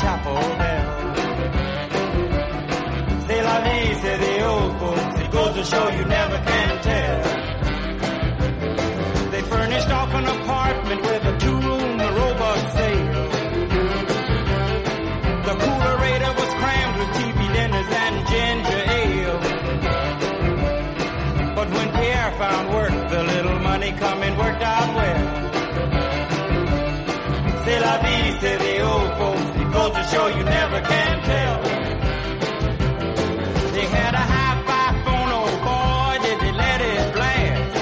Chapel bell. C'est la vie, say the old folks. It goes to show you never can It goes to show you never can tell. They had a high-fi phone, boy, did they let it blast.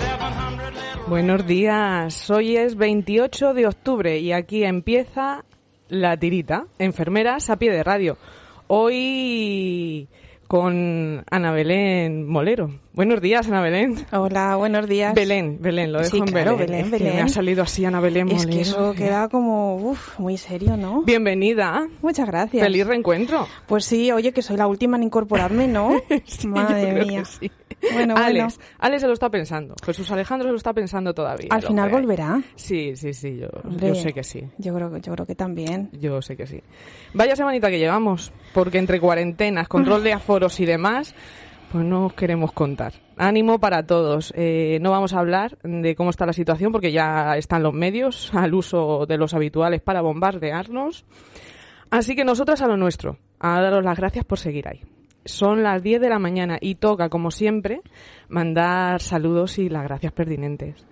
700 little Buenos días, hoy es 28 de octubre y aquí empieza la tirita, enfermeras a pie de radio. Hoy con Ana Belén Molero. Buenos días, Ana Belén. Hola, buenos días. Belén, Belén, lo dejo Sí, en claro, Belén. Belén, Es que Belén. me ha salido así Ana Belén Es Molero. que eso queda como, uf, muy serio, ¿no? Bienvenida. Muchas gracias. Feliz reencuentro. Pues sí, oye, que soy la última en incorporarme, ¿no? Sí, Madre mía. que sí. Bueno, bueno. Alex, Alex se lo está pensando. Jesús Alejandro se lo está pensando todavía. Al final hombre. volverá. Sí, sí, sí, yo, Hombre, yo sé que sí. Yo creo, que- yo creo que también. Yo sé que sí. Vaya semanita que llevamos, porque entre cuarentenas, control de aforos y demás, pues no os queremos contar. Ánimo para todos. Eh, no vamos a hablar de cómo está la situación, porque ya están los medios al uso de los habituales para bombardearnos. Así que nosotros a lo nuestro, a daros las gracias por seguir ahí. Son las 10 de la mañana y toca, como siempre, mandar saludos y las gracias pertinentes.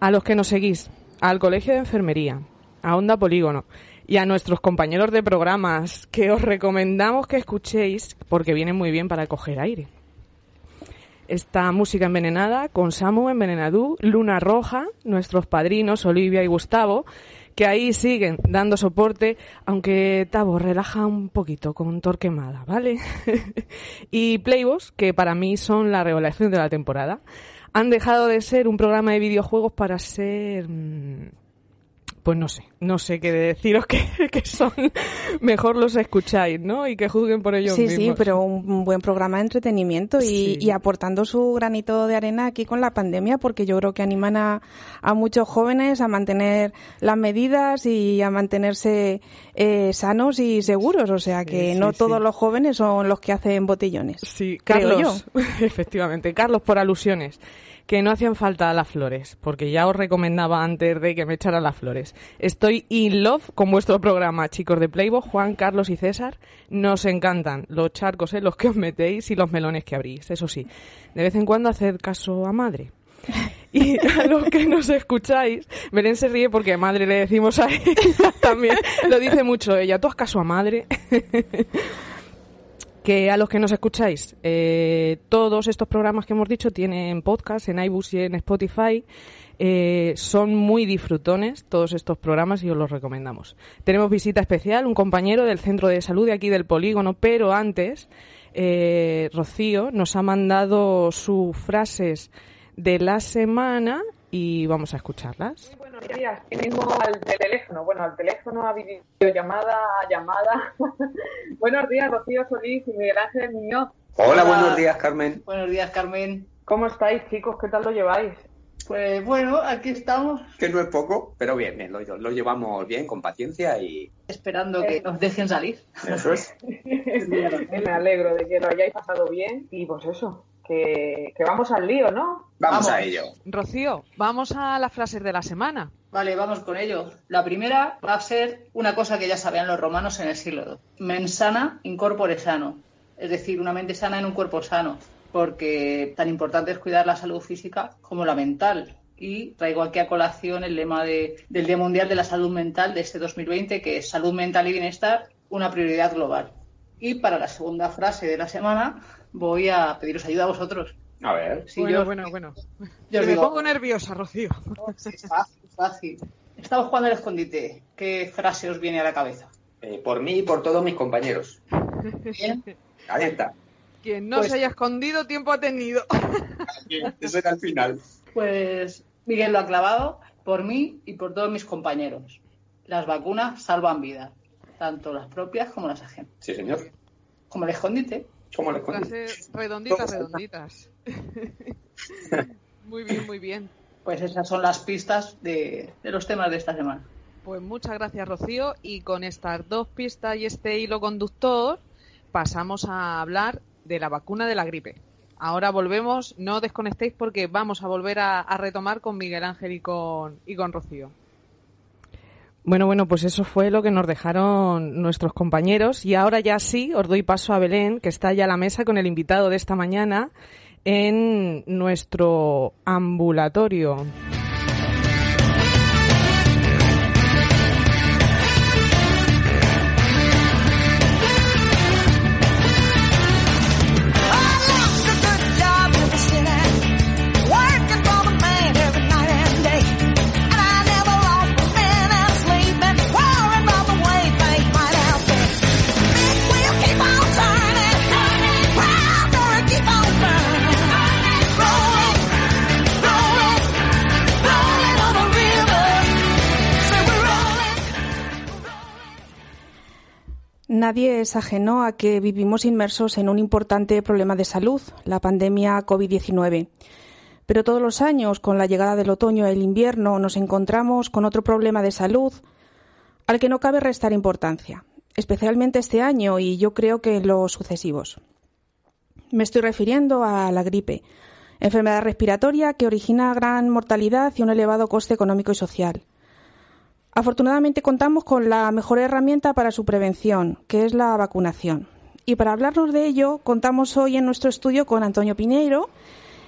A los que nos seguís, al Colegio de Enfermería, a Onda Polígono y a nuestros compañeros de programas que os recomendamos que escuchéis porque vienen muy bien para coger aire. Esta música envenenada con Samu Envenenadú, Luna Roja, nuestros padrinos Olivia y Gustavo, que ahí siguen dando soporte, aunque Tavo relaja un poquito con Torquemada, ¿vale? y Playbos, que para mí son la revelación de la temporada, han dejado de ser un programa de videojuegos para ser... mm, Pues no sé, no sé qué deciros que, que son. Mejor los escucháis, ¿no? Y que juzguen por ellos Sí, mismos. sí, pero un buen programa de entretenimiento y, Sí. y aportando su granito de arena aquí con la pandemia, porque yo creo que animan a, a muchos jóvenes a mantener las medidas y a mantenerse eh, sanos y seguros. O sea que Sí, no sí, todos sí. los jóvenes son los que hacen botellones. Sí, creo Carlos, efectivamente, Carlos por alusiones, que no hacían falta las flores, porque ya os recomendaba antes de que me echaran las flores. Estoy in love con vuestro programa, chicos de Playboy, Juan, Carlos y César. Nos encantan los charcos en los que os metéis y los melones que abrís, eso sí. De vez en cuando haced caso a madre. Y a los que nos escucháis, Belén se ríe porque madre le decimos a ella también. Lo dice mucho ella. ¿Tú has caso a madre? Que a los que nos escucháis, eh, todos estos programas que hemos dicho tienen podcast en iBooks y en Spotify. Eh, son muy disfrutones todos estos programas y os los recomendamos. Tenemos visita especial, un compañero del centro de salud de aquí del polígono, pero antes, eh, Rocío nos ha mandado sus frases de la semana y vamos a escucharlas. Buenos días, tengo al teléfono, bueno, al teléfono, a videollamada, a llamada. Buenos días, Rocío Solís y Miguel Ángel Muñoz. Hola, buenos días, Carmen. Buenos días, Carmen. ¿Cómo estáis, chicos? ¿Qué tal lo lleváis? Pues bueno, aquí estamos Que no es poco, pero bien, bien, lo, lo llevamos bien, con paciencia y esperando que nos dejen salir. eso es. Me alegro de que lo hayáis pasado bien y pues eso, que, que vamos al lío, ¿no? Vamos, Vamos. a ello. Rocío, vamos a las frases de la semana. Vale, vamos con ello. La primera va a ser una cosa que ya sabían los romanos en el siglo II. Mens sana in corpore sano. Es decir, una mente sana en un cuerpo sano. Porque tan importante es cuidar la salud física como la mental. Y traigo aquí a colación el lema de- del Día Mundial de la Salud Mental de este 2020, que es salud mental y bienestar una prioridad global. Y para la segunda frase de la semana voy a pediros ayuda a vosotros. A ver. Si bueno, yo- bueno, bueno. yo me digo- pongo nerviosa, Rocío. Es fácil, es fácil. Estamos jugando al escondite. ¿Qué frase os viene a la cabeza? Eh, por mí y por todos mis compañeros. Bien. Ahí está. Quien no Pues- se haya escondido, tiempo ha tenido. Eso era el final. Pues Miguel lo ha clavado por mí y por todos mis compañeros. Las vacunas salvan vidas, tanto las propias como las ajenas. Sí, señor. Como el escondite. ¿Cómo? Frases redonditas, redonditas. muy bien, muy bien. Pues esas son las pistas de, de los temas de esta semana. Pues muchas gracias, Rocío. Y con estas dos pistas y este hilo conductor, pasamos a hablar de la vacuna de la gripe. Ahora volvemos, no desconectéis porque vamos a volver a, a retomar con Miguel Ángel y con, y con Rocío. Bueno, bueno, pues eso fue lo que nos dejaron nuestros compañeros y ahora ya sí os doy paso a Belén, que está ya a la mesa con el invitado de esta mañana en nuestro ambulatorio. Nadie es ajeno a que vivimos inmersos en un importante problema de salud, la pandemia COVID-19. Pero todos los años, con la llegada del otoño y el invierno, nos encontramos con otro problema de salud al que no cabe restar importancia, especialmente este año y yo creo que en los sucesivos. Me estoy refiriendo a la gripe, enfermedad respiratoria que origina gran mortalidad y un elevado coste económico y social. Afortunadamente contamos con la mejor herramienta para su prevención, que es la vacunación. Y para hablarnos de ello, contamos hoy en nuestro estudio con Antonio Piñeiro,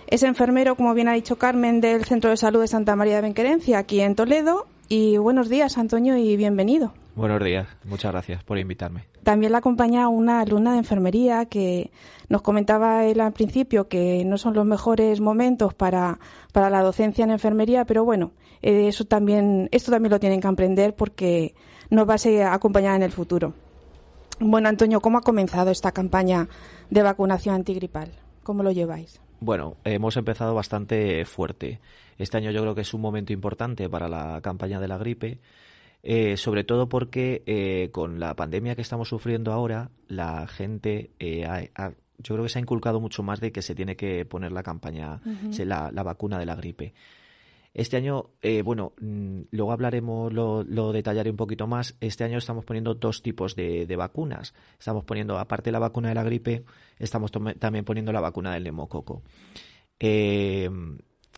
es enfermero, como bien ha dicho Carmen, del Centro de Salud de Santa María de Benquerencia, aquí en Toledo. Y buenos días, Antonio, y bienvenido. Buenos días, muchas gracias por invitarme. También la acompaña una alumna de enfermería que nos comentaba él al principio que no son los mejores momentos para, para la docencia en enfermería, pero bueno, eh, eso también, esto también lo tienen que aprender porque nos va a seguir a acompañar en el futuro. Bueno, Antonio, ¿cómo ha comenzado esta campaña de vacunación antigripal? ¿Cómo lo lleváis? Bueno, hemos empezado bastante fuerte. Este año yo creo que es un momento importante para la campaña de la gripe, eh, sobre todo porque eh, con la pandemia que estamos sufriendo ahora, la gente, eh, ha- ha- yo creo que se ha inculcado mucho más de que se tiene que poner la campaña, se- la, la vacuna de la gripe. Este año, eh, bueno, mm, luego hablaremos, lo, lo detallaré un poquito más. Este año estamos poniendo dos tipos de, de vacunas. Estamos poniendo, aparte de la vacuna de la gripe, estamos también poniendo la vacuna del neumococo. Eh,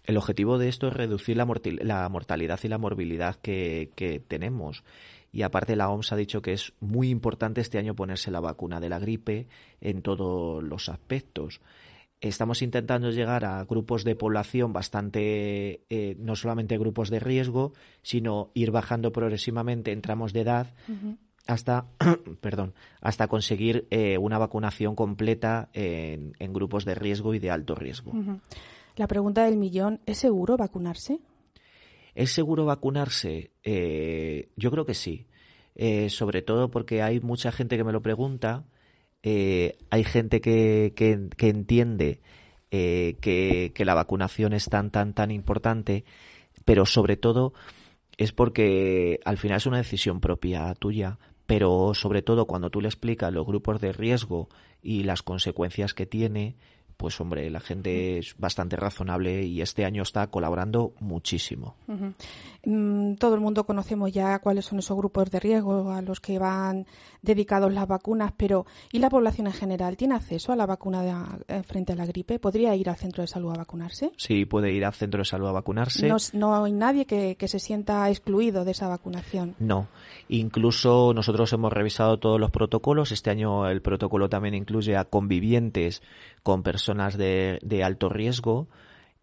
el objetivo de esto es reducir la, la mortalidad y la morbilidad que, que tenemos. Y aparte la OMS ha dicho que es muy importante este año ponerse la vacuna de la gripe en todos los aspectos. Estamos intentando llegar a grupos de población bastante, eh, no solamente grupos de riesgo, sino ir bajando progresivamente en tramos de edad hasta, perdón, hasta conseguir eh, una vacunación completa en, en grupos de riesgo y de alto riesgo. La pregunta del millón, ¿es seguro vacunarse? ¿Es seguro vacunarse? Eh, yo creo que sí. Eh, sobre todo porque hay mucha gente que me lo pregunta. eh, hay gente que, que, entiende que, que la vacunación es tan, tan, tan importante. Pero sobre todo es porque al final es una decisión propia tuya. Pero sobre todo cuando tú le explicas los grupos de riesgo y las consecuencias que tiene, pues hombre, la gente es bastante razonable y este año está colaborando muchísimo. Mm, Todo el mundo conocemos ya cuáles son esos grupos de riesgo a los que van dedicados las vacunas, pero ¿y la población en general tiene acceso a la vacuna de- eh, frente a la gripe? ¿Podría ir al centro de salud a vacunarse? Sí, puede ir al centro de salud a vacunarse. No, no hay nadie que, que se sienta excluido de esa vacunación. No, incluso nosotros hemos revisado todos los protocolos. Este año el protocolo también incluye a convivientes con personas de, de alto riesgo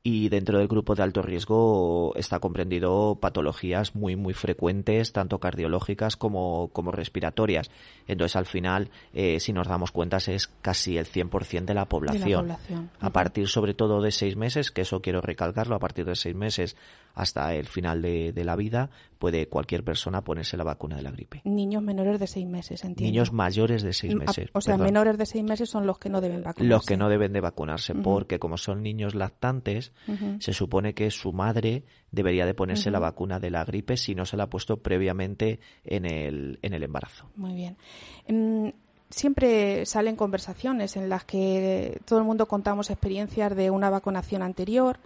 y dentro del grupo de alto riesgo está comprendido patologías muy muy frecuentes tanto cardiológicas como, como respiratorias. Entonces al final eh, si nos damos cuenta es casi el 100% de la población, población. a partir sobre todo de seis meses que eso quiero recalcarlo a partir de seis meses hasta el final de, de la vida puede cualquier persona ponerse la vacuna de la gripe Niños menores de seis meses, entiendo. niños mayores de seis Ah, meses O sea, perdón. menores de seis meses son los que no deben vacunarse. los que no deben de vacunarse porque como son niños lactantes se supone que su madre debería de ponerse la vacuna de la gripe si no se la ha puesto previamente en el, en el embarazo. Muy bien. Mm, Siempre salen conversaciones en las que todo el mundo contamos experiencias de una vacunación anterior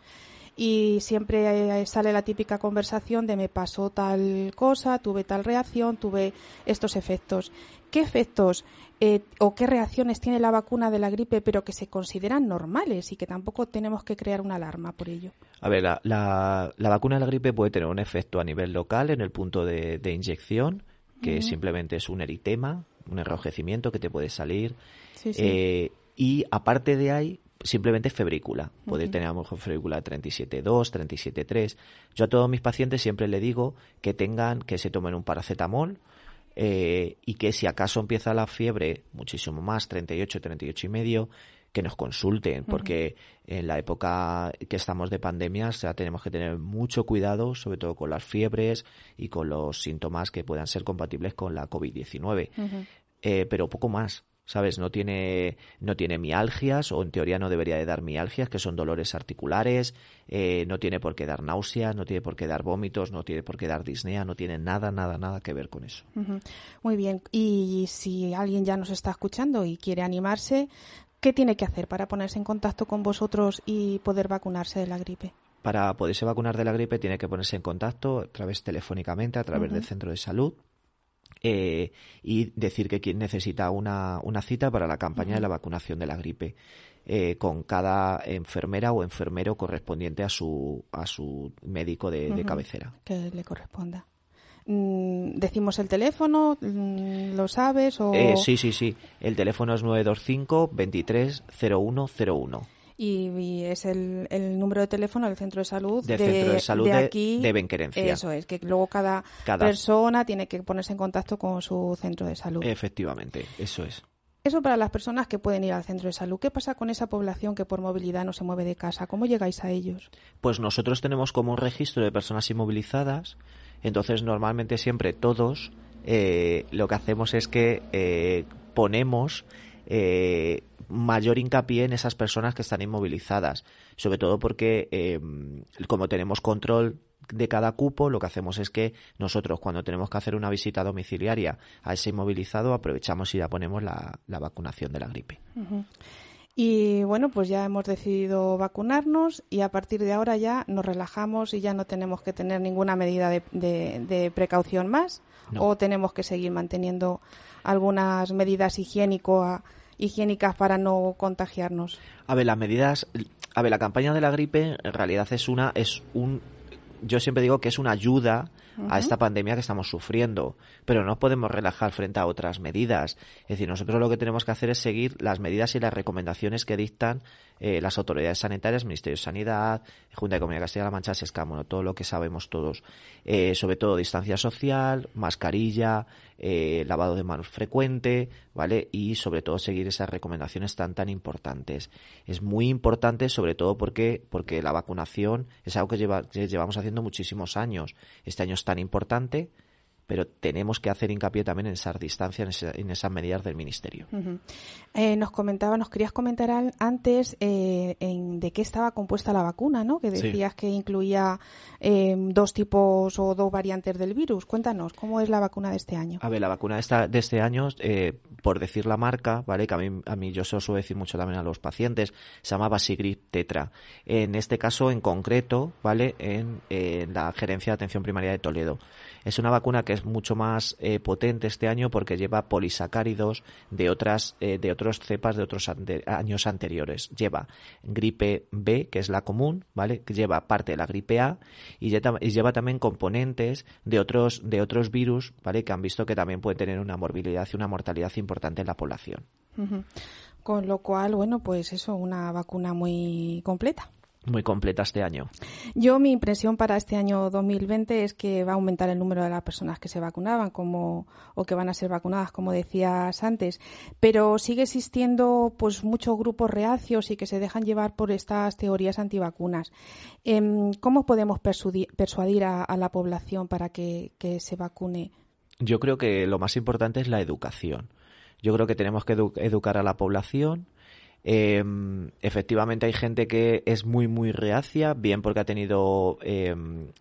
y siempre eh, sale la típica conversación de me pasó tal cosa, tuve tal reacción, tuve estos efectos. ¿Qué efectos eh, o qué reacciones tiene la vacuna de la gripe pero que se consideran normales y que tampoco tenemos que crear una alarma por ello? A ver, la, la- la vacuna de la gripe puede tener un efecto a nivel local en el punto de, de inyección, que simplemente es un eritema, un enrojecimiento que te puede salir. Sí, sí. Eh, y aparte de ahí, simplemente febrícula. Puede tener a lo mejor febrícula 37.2, 37.3. Yo a todos mis pacientes siempre le digo que tengan, que se tomen un paracetamol eh, y que si acaso empieza la fiebre muchísimo más, 38, 38 y medio, que nos consulten, porque en la época que estamos de pandemia, o sea, tenemos que tener mucho cuidado, sobre todo con las fiebres y con los síntomas que puedan ser compatibles con la COVID-19 Ujú. eh, pero poco más. ¿Sabes? No tiene, no tiene mialgias, o en teoría no debería de dar mialgias, que son dolores articulares, eh, no tiene por qué dar náuseas, no tiene por qué dar vómitos, no tiene por qué dar disnea, no tiene nada, nada, nada que ver con eso. Muy bien. Y si alguien ya nos está escuchando y quiere animarse, ¿qué tiene que hacer para ponerse en contacto con vosotros y poder vacunarse de la gripe? Para poderse vacunar de la gripe tiene que ponerse en contacto a través telefónicamente, a través del centro de salud. Eh, y decir que quien necesita una, una cita para la campaña de la vacunación de la gripe eh, con cada enfermera o enfermero correspondiente a su a su médico de, cabecera. Que le corresponda. Mm, ¿Decimos el teléfono? Mm, ¿Lo sabes? O... Eh, sí, sí, sí. El teléfono es 925 23 0101 Y, y es el, el número de teléfono del centro de salud Del de, centro de salud de- aquí. de Benquerencia. Eso es, que luego cada, Cada- persona tiene que ponerse en contacto con su centro de salud. Efectivamente, eso es. Eso para las personas que pueden ir al centro de salud. ¿Qué pasa con esa población que por movilidad no se mueve de casa? ¿Cómo llegáis a ellos? Pues nosotros tenemos como un registro de personas inmovilizadas, entonces normalmente siempre todos eh, lo que hacemos es que eh, ponemos eh, mayor hincapié en esas personas que están inmovilizadas, sobre todo porque eh, como tenemos control de cada cupo, lo que hacemos es que nosotros cuando tenemos que hacer una visita domiciliaria a ese inmovilizado aprovechamos y ya ponemos la, la vacunación de la gripe. Y bueno, pues ya hemos decidido vacunarnos y a partir de ahora ya nos relajamos y ya no tenemos que tener ninguna medida de, de- de precaución más No. o tenemos que seguir manteniendo algunas medidas higiénico, higiénicas para no contagiarnos. A ver, las medidas, a ver, la campaña de la gripe en realidad es una, es un, yo siempre digo que es una ayuda a esta pandemia que estamos sufriendo, pero no podemos relajar frente a otras medidas. Es decir, nosotros lo que tenemos que hacer es seguir las medidas y las recomendaciones que dictan eh, las autoridades sanitarias, Ministerio de Sanidad, Junta de Comunidad de Castilla-La Mancha, SESCAM, bueno, todo lo que sabemos todos. Eh, sobre todo distancia social, mascarilla, eh, lavado de manos frecuente, ¿vale? Y sobre todo seguir esas recomendaciones tan tan importantes. Es muy importante sobre todo porque, porque la vacunación es algo que, lleva, que llevamos haciendo muchísimos años. Este año tan importante, pero tenemos que hacer hincapié también en esas distancias, en, esa- en esas medidas del Ministerio. Eh, nos comentaba, nos querías comentar al- antes eh, en de qué estaba compuesta la vacuna, ¿no? Que Sí. decías que incluía eh, dos tipos o dos variantes del virus. Cuéntanos, ¿cómo es la vacuna de este año? A ver, la vacuna esta, de este año, eh, por decir la marca, ¿vale? Que a mí, a mí yo se lo suelo decir mucho también a los pacientes, se llama Basigrip Tetra. En este caso, en concreto, ¿vale? En, la Gerencia de Atención Primaria de Toledo. Es una vacuna que es mucho más eh, potente este año porque lleva polisacáridos de otras, eh, de otros cepas de otros ante- años anteriores. Lleva gripe B, que es la común, ¿vale? Que lleva parte de la gripe A y lleva, también componentes de otros, de otros virus, ¿vale? Que han visto que también puede tener una morbilidad y una mortalidad importante en la población. Con lo cual, bueno, pues eso, una vacuna muy completa. Muy completa este año. Yo mi impresión para este año 2020 es que va a aumentar el número de las personas que se vacunaban como o que van a ser vacunadas como decías antes, pero sigue existiendo pues muchos grupos reacios y que se dejan llevar por estas teorías antivacunas. Em, ¿Cómo podemos persuadir a, a la población para que, que se vacune? Yo creo que lo más importante es la educación. Yo creo que tenemos que edu- educar a la población. Eh, efectivamente hay gente que es muy muy reacia, bien porque ha tenido eh,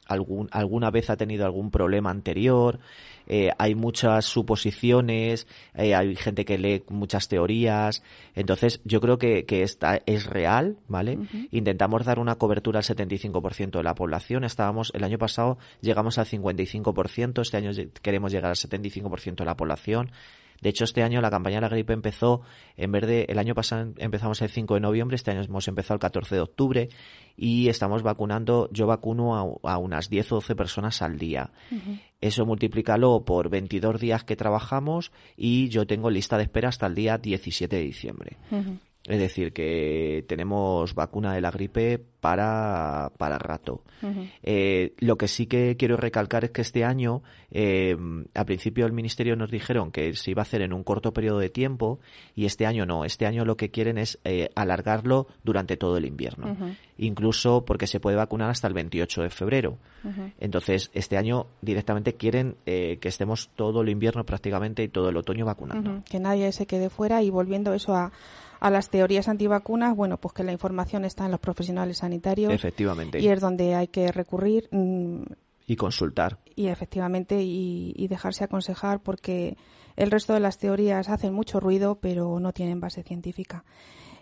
algún, alguna vez ha tenido algún problema anterior, eh, hay muchas suposiciones, eh, hay gente que lee muchas teorías, entonces yo creo que, que esta es real, ¿vale? Intentamos dar una cobertura al 75% de la población, estábamos, el año pasado llegamos al 55%, este año queremos llegar al 75% de la población, de hecho, este año la campaña de la gripe empezó, en vez de, el año pasado empezamos el 5 de noviembre, este año hemos empezado el 14 de octubre y estamos vacunando, yo vacuno a, a unas 10 o 12 personas al día. Eso multiplícalo por 22 días que trabajamos y yo tengo lista de espera hasta el día 17 de diciembre. Es decir, que tenemos vacuna de la gripe para, para rato. Eh, lo que sí que quiero recalcar es que este año, eh, al principio el Ministerio nos dijeron que se iba a hacer en un corto periodo de tiempo y este año no. Este año lo que quieren es eh, alargarlo durante todo el invierno. Incluso porque se puede vacunar hasta el 28 de febrero. Entonces, este año directamente quieren eh, que estemos todo el invierno prácticamente y todo el otoño vacunando. Que nadie se quede fuera y volviendo eso a, a las teorías antivacunas, bueno, pues que la información está en los profesionales sanitarios Efectivamente. y es donde hay que recurrir mm, Y consultar. y efectivamente y, y dejarse aconsejar porque el resto de las teorías hacen mucho ruido pero no tienen base científica.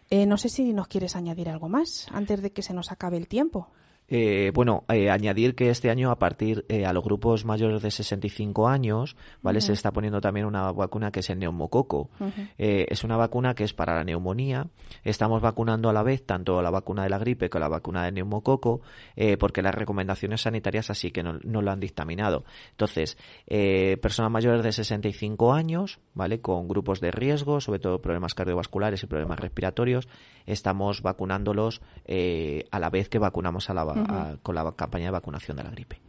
Eh, no sé si nos quieres añadir algo más antes de que se nos acabe el tiempo. Eh, bueno, eh, añadir que este año a partir eh, a los grupos mayores de 65 años, ¿vale? Se está poniendo también una vacuna que es el neumococo. Eh, es una vacuna que es para la neumonía. Estamos vacunando a la vez tanto la vacuna de la gripe como la vacuna de neumococo, eh, porque las recomendaciones sanitarias así que no, no lo han dictaminado. Entonces, personas mayores de 65 años, ¿vale? Con grupos de riesgo, sobre todo problemas cardiovasculares y problemas respiratorios, estamos vacunándolos eh, a la vez que vacunamos a la, a- con la campaña de vacunación de la gripe.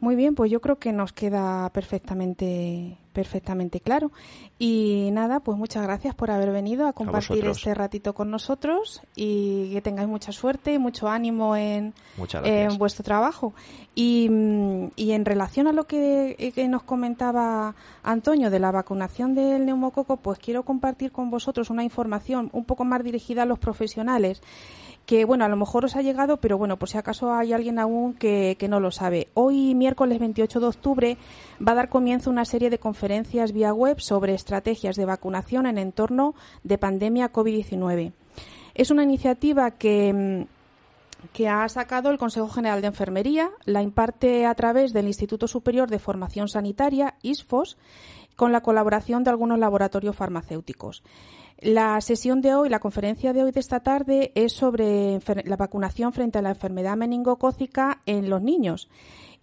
Muy bien, pues yo creo que nos queda perfectamente perfectamente claro. Y nada, pues muchas gracias por haber venido a compartir este ratito con nosotros y que tengáis mucha suerte y mucho ánimo en, vuestro trabajo. Y, mm, y en relación a lo que, eh, que nos comentaba Antonio de la vacunación del neumococo, pues quiero compartir con vosotros una información un poco más dirigida a los profesionales que bueno, a lo mejor os ha llegado, pero bueno, por si acaso hay alguien aún que, que no lo sabe. Hoy, miércoles 28 de octubre, va a dar comienzo una serie de conferencias vía web sobre estrategias de vacunación en entorno de pandemia COVID-19. Es una iniciativa que mm, que ha sacado el Consejo General de Enfermería, la imparte a través del Instituto Superior de Formación Sanitaria, ISFOS, con la colaboración de algunos laboratorios farmacéuticos. La sesión de hoy, la conferencia de hoy de esta tarde, es sobre la vacunación frente a la enfermedad meningocócica en los niños.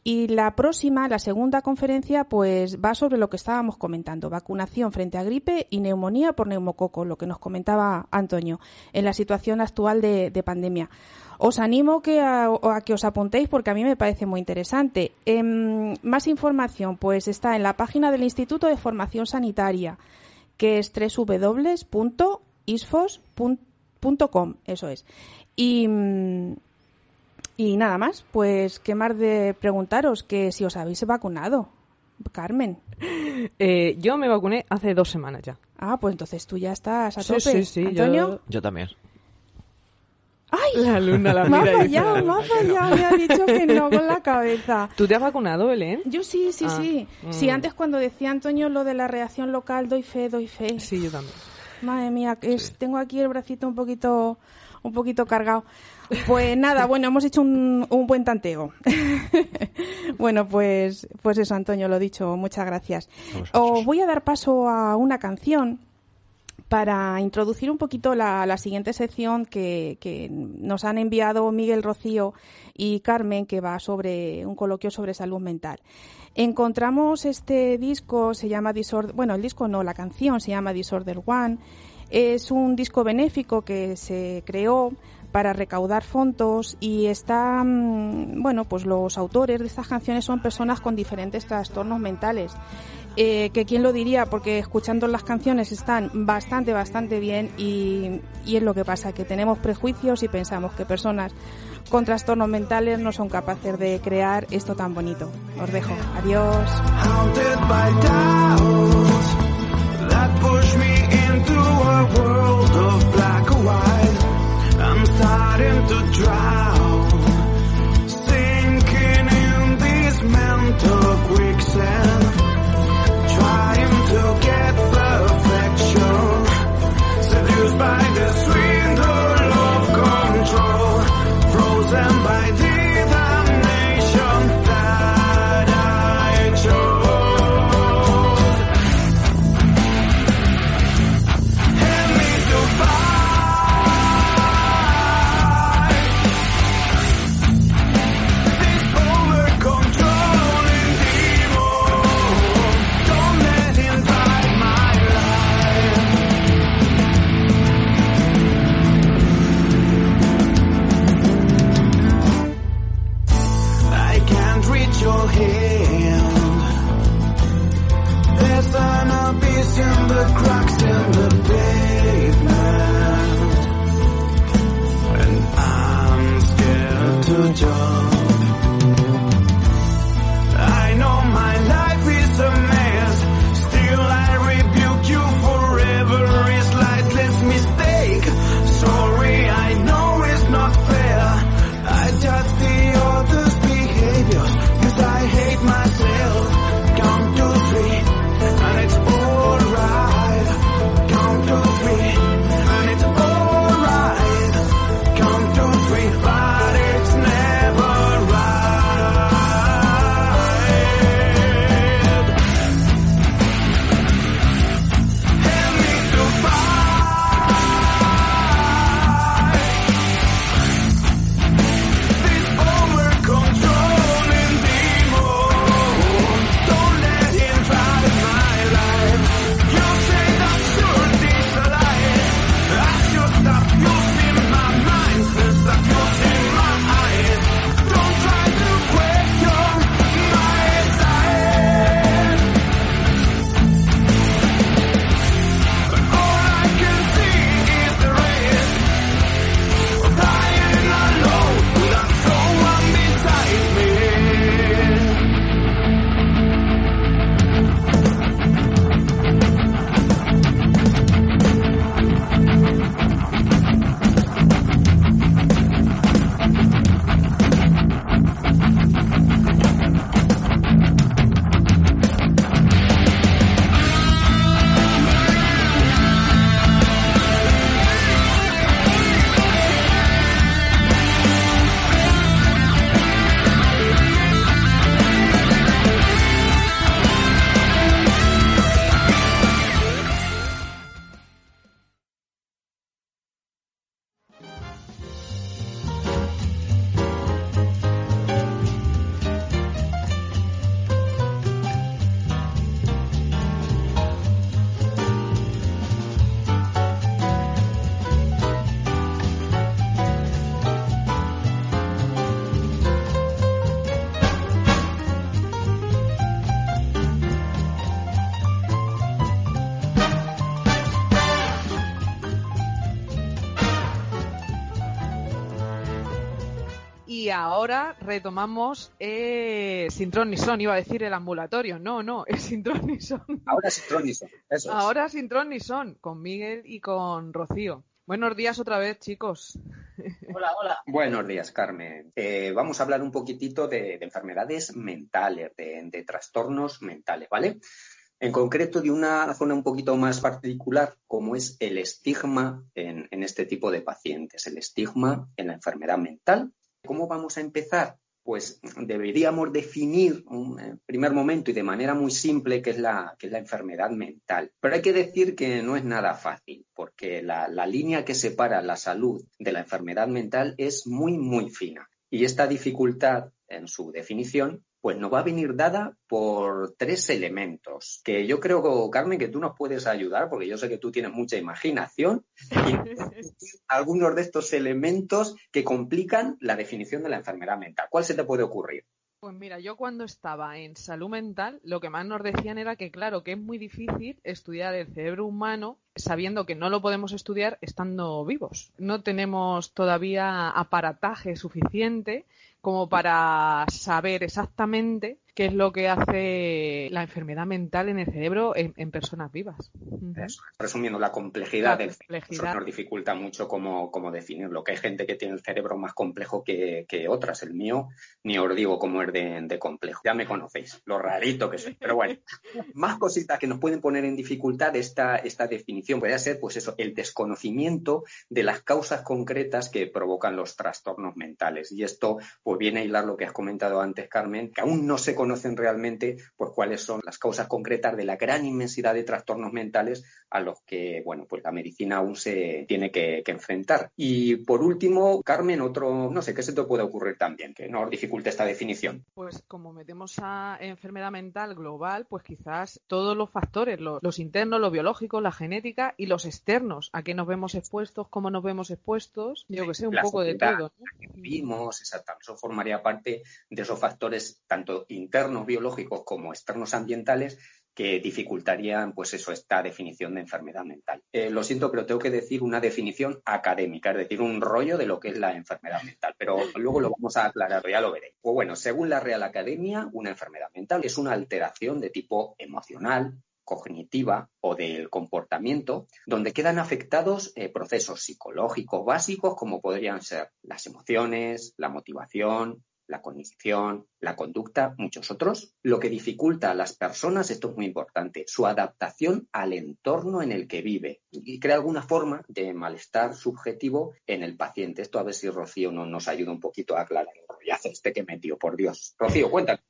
Y la próxima, la segunda conferencia, pues va sobre lo que estábamos comentando, vacunación frente a gripe y neumonía por neumococo, lo que nos comentaba Antonio, en la situación actual de, de pandemia. Os animo que a, a que os apuntéis porque a mí me parece muy interesante. Em, más información, pues está en la página del Instituto de Formación Sanitaria, que es www.isfos.com, eso es. Y, mm, y nada más, pues qué más de preguntaros que si os habéis vacunado, Carmen. Eh, yo me vacuné hace dos semanas ya. Ah, pues entonces tú ya estás a Sí, tope. sí, sí, yo- Antonio. Yo también. ¡Ay! La luna la Me ha mira y dice, fallado, "La me ha luna que no". fallado, me ha dicho que no con la cabeza. ¿Tú te has vacunado, Belén? Yo sí, sí, Ah, sí. mm. Sí, antes cuando decía Antonio lo de la reacción local, doy fe, doy fe. Sí, yo también. Madre mía, que es, tengo aquí el bracito un poquito, un poquito cargado. Pues nada, bueno, hemos hecho un, un buen tanteo. bueno, pues, pues eso, Antonio, lo dicho, muchas gracias. Os voy a dar paso a una canción para introducir un poquito la, siguiente sección que, que nos han enviado Miguel Rocío y Carmen, que va sobre un coloquio sobre salud mental. Encontramos este disco, se llama Disorder, bueno, el disco no, la canción se llama Disorder One. Es un disco benéfico que se creó para recaudar fondos y está, mm, bueno, pues los autores de estas canciones son personas con diferentes trastornos mentales. Eh, que quién lo diría, porque escuchando las canciones están bastante, bastante bien y, y es lo que pasa, que tenemos prejuicios y pensamos que personas con trastornos mentales no son capaces de crear esto tan bonito. Os dejo. Adiós. Trying to get perfection, seduced by the retomamos eh, sin tron ni son, iba a decir el ambulatorio. No, no, es sin tron ni son. Ahora sí, Tronison. Eso es. Ahora sin tron ni son, con Miguel y con Rocío. Buenos días otra vez, chicos. Hola, hola. Buenos días, Carmen. Eh, vamos a hablar un poquitito de, de enfermedades mentales, de, de trastornos mentales, ¿vale? En concreto, de una zona un poquito más particular, como es el estigma en, en este tipo de pacientes, el estigma en la enfermedad mental. ¿Cómo vamos a empezar? Pues deberíamos definir un- en primer momento y de manera muy simple qué es la, qué es la enfermedad mental. Pero hay que decir que no es nada fácil, porque la, la línea que separa la salud de la enfermedad mental es muy, muy fina. Y esta dificultad en su definición, pues nos va a venir dada por tres elementos, que yo creo, Carmen, que tú nos puedes ayudar, porque yo sé que tú tienes mucha imaginación, y algunos de estos elementos que complican la definición de la enfermedad mental. ¿Cuál se te puede ocurrir? Pues mira, yo cuando estaba en salud mental, lo que más nos decían era que, claro, que es muy difícil estudiar el cerebro humano sabiendo que no lo podemos estudiar estando vivos. No tenemos todavía aparataje suficiente como para saber exactamente qué es lo que hace la enfermedad mental en el cerebro en, en personas vivas. Eso, resumiendo, la complejidad La del cerebro. Nos dificulta mucho cómo, cómo definirlo. Que hay gente que tiene el cerebro más complejo que, que otras. El mío, ni os digo cómo es de, de complejo. Ya me conocéis, lo rarito que soy. Pero bueno, más cositas que nos pueden poner en dificultad esta, esta definición. Puede ser, pues eso, el desconocimiento de las causas concretas que provocan los trastornos mentales. Y esto, pues viene a hilar lo que has comentado antes, Carmen, que aún no se conocen realmente, pues cuáles son las causas concretas de la gran inmensidad de trastornos mentales a los que, bueno, pues la medicina aún se tiene que, que enfrentar. Y por último, Carmen, otro, no sé, ¿qué se te puede ocurrir también que nos dificulte esta definición? Pues como metemos a enfermedad mental global, pues quizás todos los factores, lo- los, internos, los biológicos, la genética y los externos, a qué nos vemos expuestos, cómo nos vemos expuestos, yo que sé, un La poco de todo. la que vivimos. Eso formaría parte de esos factores tanto internos biológicos como externos ambientales que dificultarían, pues eso, esta definición de enfermedad mental. Eh, lo siento, pero tengo que decir una definición académica, es decir, un rollo de lo que es la enfermedad mental, pero luego lo vamos a aclarar, ya lo veréis. Pues bueno, según la Real Academia, una enfermedad mental es una alteración de tipo emocional, cognitiva o del comportamiento, donde quedan afectados eh, procesos psicológicos básicos como podrían ser las emociones, la motivación, la cognición, la conducta, muchos otros, lo que dificulta a las personas, esto es muy importante, su adaptación al entorno en el que vive y crea alguna forma de malestar subjetivo en el paciente. Esto a ver si Rocío no nos ayuda un poquito a aclarar rollazo este que metió, por Dios. Rocío, cuéntanos.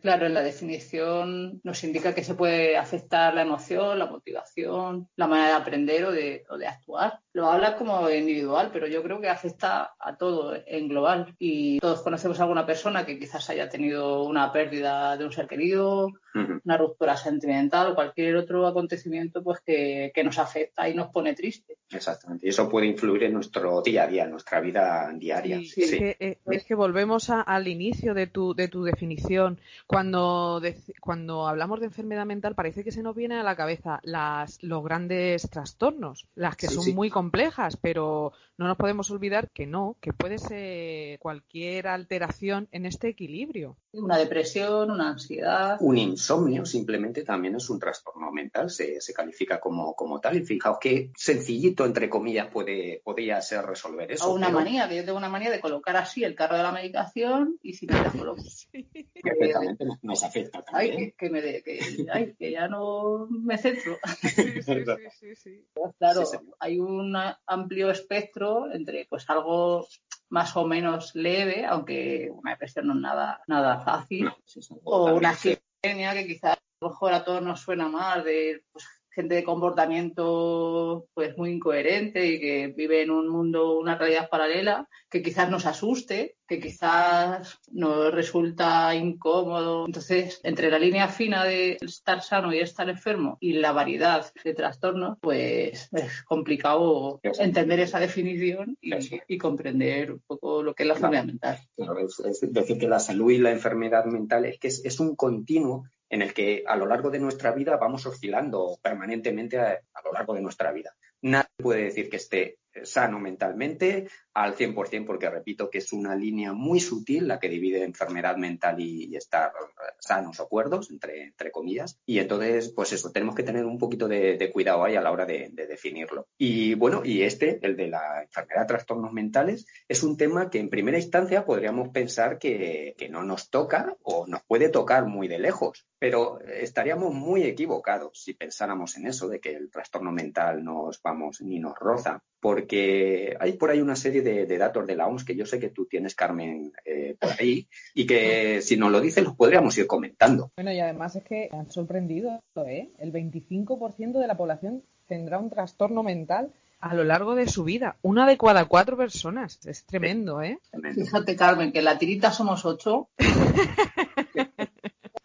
Claro, en la definición nos indica que se puede afectar la emoción, la motivación, la manera de aprender o de, o de actuar. Lo habla como individual, pero yo creo que afecta a todo en global. Y todos conocemos a alguna persona que quizás haya tenido una pérdida de un ser querido, Ujú. una ruptura sentimental o cualquier otro acontecimiento pues que, que nos afecta y nos pone triste. Exactamente. Y eso puede influir en nuestro día a día, en nuestra vida diaria. Sí, Es, que, eh, es que volvemos a- al inicio de tu, de tu definición. Cuando, dec- cuando hablamos de enfermedad mental parece que se nos viene a la cabeza las, los grandes trastornos, las que Sí, son sí. muy complejas, pero no nos podemos olvidar que no, que puede ser cualquier alteración en este equilibrio. Una depresión, una ansiedad. Un insomnio simplemente también es un trastorno mental, se, se califica como, como tal. Y fijaos qué sencillito, entre comillas, puede, podría ser resolver eso. o una pero manía, que yo tengo una manía de colocar así el carro de la medicación y si me la coloco. Perfectamente nos- afecta Ay, también. que, que me de- que, ay, que ya no me centro. Sí, sí, sí, sí, sí. Claro, Sí, hay un amplio espectro entre pues algo más o menos leve, aunque una depresión no es nada, nada fácil, No, sí, sí. o una sí. esquizofrenia que quizás a lo mejor a todos nos suena más de pues, gente de comportamiento pues muy incoherente y que vive en un mundo, una realidad paralela, que quizás nos asuste, que quizás nos resulta incómodo. Entonces, entre la línea fina de estar sano y estar enfermo y la variedad de trastornos, pues es complicado entender esa definición y, comprender un poco lo que es la Claro. enfermedad mental. Claro, es, es decir, que la salud y la enfermedad mental es que es, es un continuo en el que a lo largo de nuestra vida vamos oscilando permanentemente a, lo largo de nuestra vida. Nadie puede decir que esté eh, sano mentalmente al 100%, porque repito que es una línea muy sutil la que divide enfermedad mental y, estar eh, sanos o cuerdos, entre, entre comillas. Y entonces, pues eso, tenemos que tener un poquito de, cuidado ahí a la hora de, de definirlo. Y bueno, y este, el de la enfermedad trastornos mentales, es un tema que en primera instancia podríamos pensar que no nos toca o nos puede tocar muy de lejos. Pero estaríamos muy equivocados si pensáramos en eso, de que el trastorno mental nos vamos ni nos roza, porque hay por ahí una serie de, de datos de la OMS que yo sé que tú tienes, Carmen, eh, por ahí, y que si nos lo dices los podríamos ir comentando. Bueno, y además es que han sorprendido, ¿eh? El 25% de la población tendrá un trastorno mental a lo largo de su vida. Una de cada cuatro personas. Es tremendo, ¿eh? Fíjate, Carmen, que en la tirita somos ocho.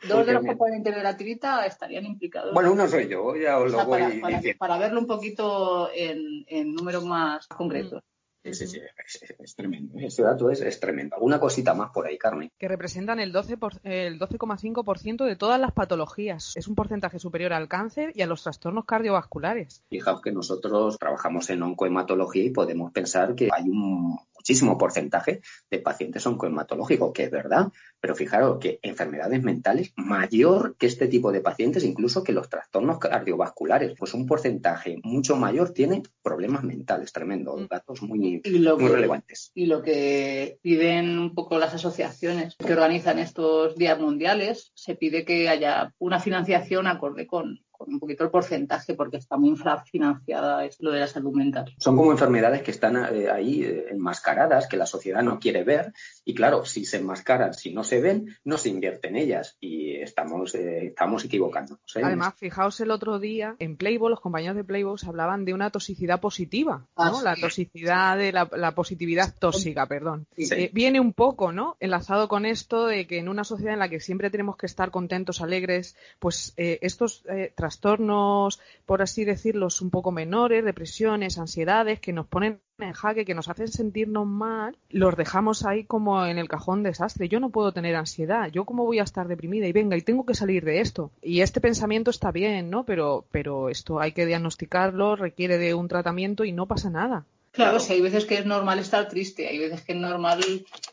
Dos de los componentes de la tirita estarían implicados. Bueno, uno soy yo, ya os O sea, lo voy para, para- diciendo. para verlo un poquito en, en números más concretos. Sí, sí, sí, es, es- es tremendo. Ese dato es, es tremendo. ¿Alguna cosita más por ahí, Carmen? Que representan el 12 por- el 12,5% de todas las patologías. Es un porcentaje superior al cáncer y a los trastornos cardiovasculares. Fijaos que nosotros trabajamos en oncohematología y podemos pensar que hay un muchísimo porcentaje de pacientes oncohematológicos, que es verdad, pero fijaros que enfermedades mentales mayor que este tipo de pacientes, incluso que los trastornos cardiovasculares, pues un porcentaje mucho mayor tiene problemas mentales, tremendo, Mm. datos muy, Y lo muy que- relevantes. Y lo que piden un poco las asociaciones que organizan estos días mundiales, se pide que haya una financiación acorde con, con un poquito el porcentaje, porque está muy infrafinanciada es lo de la salud mental. Son como enfermedades que están eh, ahí eh, enmascaradas, que la sociedad no quiere ver. Y claro, si se enmascaran, si no se ven, no se invierte en ellas. Y estamos, eh, estamos equivocándonos. ¿eh? Además, fijaos el otro día, en Playboy, los compañeros de Playboy hablaban de una toxicidad positiva, Ah, ¿no? sí. La toxicidad de la, la positividad tóxica, perdón. Sí. Eh, viene un poco, ¿no? Enlazado con esto de que en una sociedad en la que siempre tenemos que estar contentos, alegres, pues eh, estos eh, trastornos, por así decirlo, un poco menores, depresiones, ansiedades, que nos ponen en jaque, que nos hacen sentirnos mal, los dejamos ahí como en el cajón desastre. Yo no puedo tener ansiedad, yo cómo voy a estar deprimida y venga, y tengo que salir de esto. Y este pensamiento está bien, ¿no? Pero, pero esto hay que diagnosticarlo, requiere de un tratamiento y no pasa nada. Claro, Claro. sí, hay veces que es normal estar triste, hay veces que es normal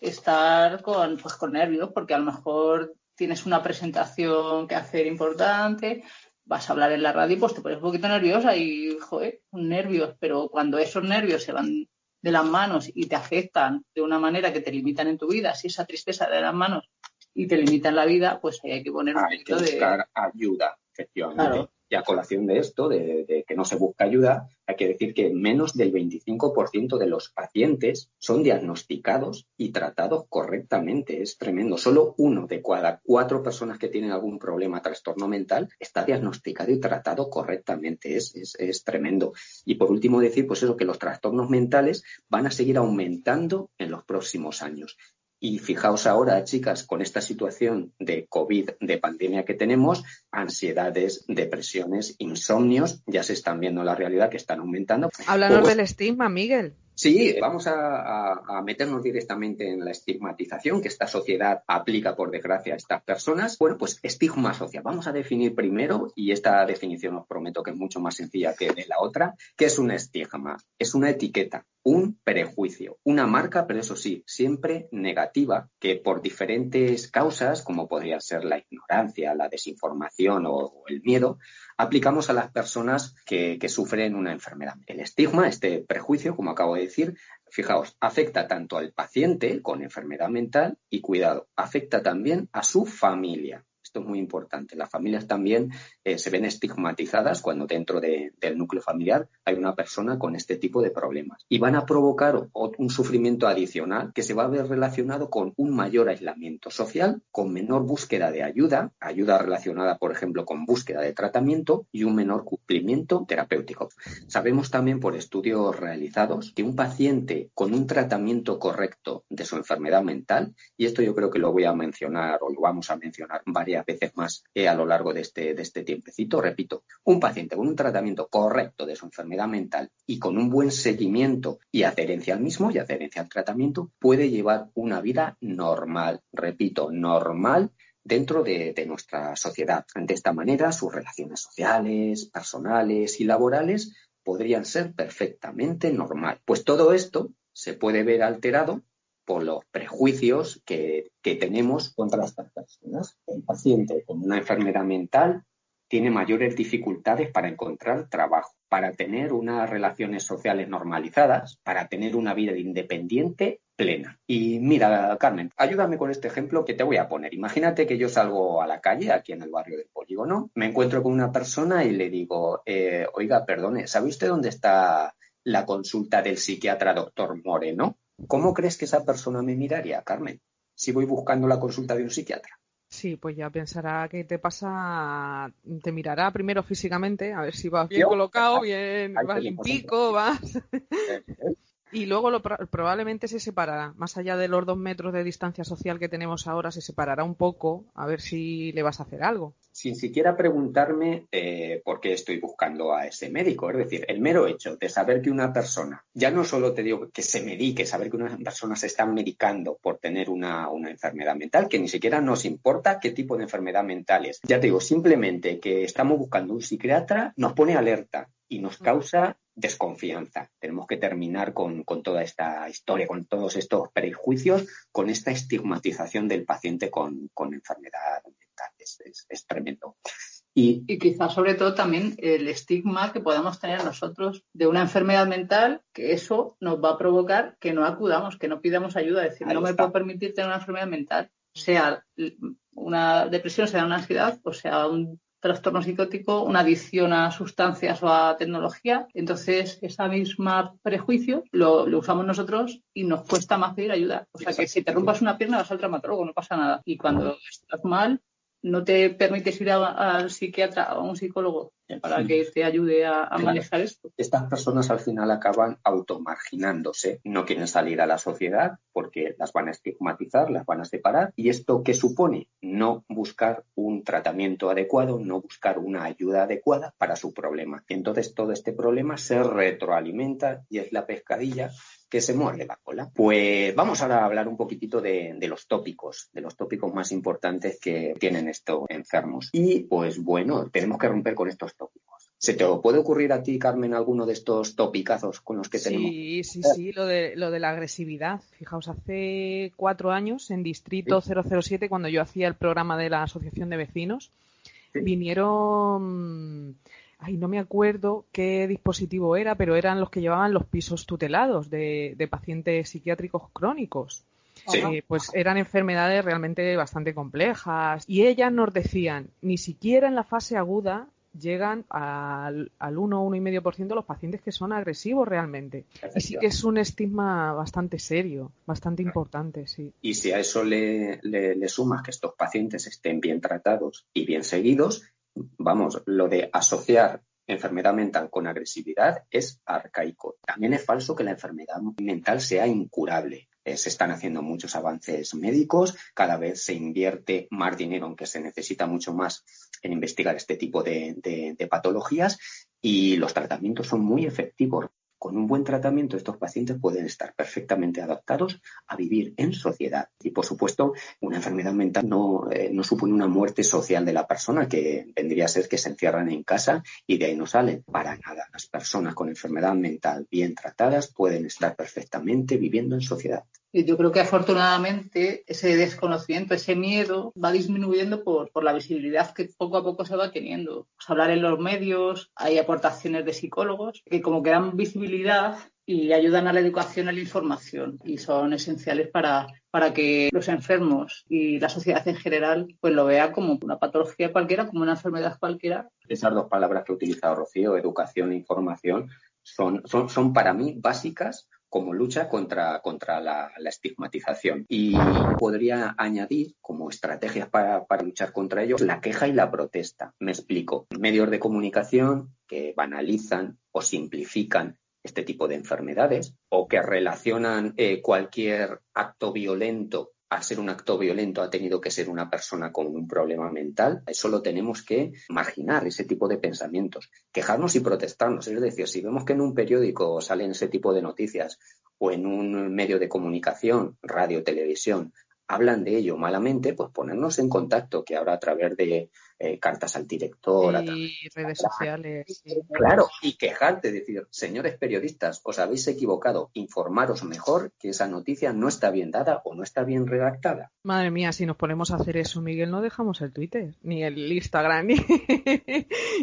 estar con, pues, con nervios, porque a lo mejor tienes una presentación que hacer importante, vas a hablar en la radio y pues te pones un poquito nerviosa y, joder, nervios, pero cuando esos nervios se van de las manos y te afectan de una manera que te limitan en tu vida, si esa tristeza de las manos y te limitan la vida, pues ahí hay que poner un Hay que poquito de... buscar ayuda, efectivamente. Claro. Y a colación de esto, de, que no se busca ayuda, hay que decir que menos del 25% de los pacientes son diagnosticados y tratados correctamente. Es tremendo. Solo uno de cada cuatro personas que tienen algún problema, trastorno mental, está diagnosticado y tratado correctamente. Es, es, es tremendo. Y por último decir, pues eso, que los trastornos mentales van a seguir aumentando en los próximos años. Y fijaos ahora, chicas, con esta situación de COVID, de pandemia que tenemos, ansiedades, depresiones, insomnios, ya se están viendo en la realidad que están aumentando. Háblanos Pues- del estigma, Miguel. Sí, vamos a, a- a meternos directamente en la estigmatización que esta sociedad aplica, por desgracia, a estas personas. Bueno, pues estigma social. Vamos a definir primero, y esta definición os prometo que es mucho más sencilla que de la otra, ¿qué es un estigma? Es una etiqueta, un prejuicio, una marca, pero eso sí, siempre negativa, que por diferentes causas, como podría ser la ignorancia, la desinformación o- el miedo, aplicamos a las personas que, que sufren una enfermedad. El estigma, este prejuicio, como acabo de decir, fijaos, afecta tanto al paciente con enfermedad mental y cuidado, afecta también a su familia. Esto es muy importante. Las familias también eh, se ven estigmatizadas cuando dentro de- del núcleo familiar hay una persona con este tipo de problemas. Y van a provocar un sufrimiento adicional que se va a ver relacionado con un mayor aislamiento social, con menor búsqueda de ayuda, ayuda relacionada, por ejemplo, con búsqueda de tratamiento y un menor cumplimiento terapéutico. Sabemos también por estudios realizados que un paciente con un tratamiento correcto de su enfermedad mental, y esto yo creo que lo voy a mencionar o lo vamos a mencionar varias veces más a lo largo de este, de este tiempecito, repito, un paciente con un tratamiento correcto de su enfermedad mental y con un buen seguimiento y adherencia al mismo y adherencia al tratamiento puede llevar una vida normal, repito, normal dentro de, de nuestra sociedad. De esta manera, sus relaciones sociales, personales y laborales podrían ser perfectamente normal. Pues todo esto se puede ver alterado por los prejuicios que, tenemos contra estas personas. El paciente con una enfermedad mental tiene mayores dificultades para encontrar trabajo, para tener unas relaciones sociales normalizadas, para tener una vida independiente plena. Y mira, Carmen, ayúdame con este ejemplo que te voy a poner. Imagínate que yo salgo a la calle, aquí en el barrio del Polígono, me encuentro con una persona y le digo, eh, oiga, perdone, ¿sabe usted dónde está la consulta del psiquiatra doctor Moreno? ¿Cómo crees que esa persona me miraría, Carmen, si voy buscando la consulta de un psiquiatra? Sí, pues ya pensará que te pasa, te mirará primero físicamente, a ver si vas bien Yo- colocado, bien, vas limpico, vas. Y luego lo pro- probablemente se separará, más allá de los dos metros de distancia social que tenemos ahora, se separará un poco, a ver si le vas a hacer algo. sin siquiera preguntarme eh, por qué estoy buscando a ese médico. Es decir, el mero hecho de saber que una persona, ya no solo te digo que se medique, saber que una persona se está medicando por tener una, una enfermedad mental, que ni siquiera nos importa qué tipo de enfermedad mental es. Ya te digo, simplemente que estamos buscando un psiquiatra nos pone alerta y nos causa desconfianza. Tenemos que terminar con, con toda esta historia, con todos estos prejuicios, con esta estigmatización del paciente con, con enfermedad mental. Es, es- es tremendo. Y Y quizás sobre todo también el estigma que podamos tener nosotros de una enfermedad mental, que eso nos va a provocar que no acudamos, que no pidamos ayuda. Es decir, no me está. puedo permitir tener una enfermedad mental, sea una depresión, sea una ansiedad, o sea un trastorno psicótico, una adicción a sustancias o a tecnología. Entonces, esa misma prejuicio lo, lo usamos nosotros y nos cuesta más pedir ayuda. O sea, que si te rompas una pierna vas al traumatólogo, no pasa nada. Y cuando estás mal, no te permites ir a- al psiquiatra o a un psicólogo para Sí. que te ayude a, a Claro. manejar esto. estas personas al final acaban automarginándose, no quieren salir a la sociedad porque las van a estigmatizar, las van a separar. ¿Y esto qué supone? No buscar un tratamiento adecuado, no buscar una ayuda adecuada para su problema. Entonces todo este problema se retroalimenta y es la pescadilla que se muerde la cola. Pues vamos ahora a hablar un poquitito de, de los tópicos, de los tópicos más importantes que tienen estos enfermos. Y pues bueno, tenemos que romper con estos tópicos. ¿Se te puede ocurrir a ti, Carmen, alguno de estos topicazos con los que tenemos? Sí, sí, sí, lo de, lo de la agresividad. Fijaos, hace cuatro años, en Distrito 007, cuando yo hacía el programa de la Asociación de Vecinos, Sí. vinieron, ay, no me acuerdo qué dispositivo era, pero eran los que llevaban los pisos tutelados de, de pacientes psiquiátricos crónicos. Sí. Eh, pues eran enfermedades realmente bastante complejas. Y ellas nos decían, ni siquiera en la fase aguda llegan al, al 1 1,5% los pacientes que son agresivos realmente. Y sí que es un estigma bastante serio, bastante importante, sí. Y si a eso le, le- le sumas que estos pacientes estén bien tratados y bien seguidos, vamos, lo de asociar enfermedad mental con agresividad es arcaico. También es falso que la enfermedad mental sea incurable. Eh, se están haciendo muchos avances médicos, cada vez se invierte más dinero, aunque se necesita mucho más en investigar este tipo de, patologías y los tratamientos son muy efectivos. Con un buen tratamiento estos pacientes pueden estar perfectamente adaptados a vivir en sociedad. Y por supuesto, una enfermedad mental no, eh, no supone una muerte social de la persona, que vendría a ser que se encierran en casa y de ahí no salen. Para nada. Las personas con enfermedad mental bien tratadas pueden estar perfectamente viviendo en sociedad. Yo creo que afortunadamente ese desconocimiento, ese miedo va disminuyendo por, por la visibilidad que poco a poco se va teniendo. Pues hablar en los medios, hay aportaciones de psicólogos que como que dan visibilidad y ayudan a la educación a la información y son esenciales para, para que los enfermos y la sociedad en general pues lo vea como una patología cualquiera, como una enfermedad cualquiera. Esas dos palabras que ha utilizado Rocío, educación e información, son, son, son para mí básicas como lucha contra, contra la, estigmatización. Y podría añadir como estrategias para, para luchar contra ello la queja y la protesta. Me explico. Medios de comunicación que banalizan o simplifican este tipo de enfermedades o que relacionan eh, cualquier acto violento al ser un acto violento ha tenido que ser una persona con un problema mental, eso lo tenemos que marginar, ese tipo de pensamientos, quejarnos y protestarnos. Es decir, si vemos que en un periódico salen ese tipo de noticias o en un medio de comunicación, radio, televisión, hablan de ello malamente, pues ponernos en contacto, que ahora a través de, eh, cartas al director, a Y redes sociales. sí. Claro, y quejarte, decir, señores periodistas, os habéis equivocado, informaros mejor que esa noticia no está bien dada o no está bien redactada. Madre mía, si nos ponemos a hacer eso, Miguel, no dejamos el Twitter, ni el Instagram, ni,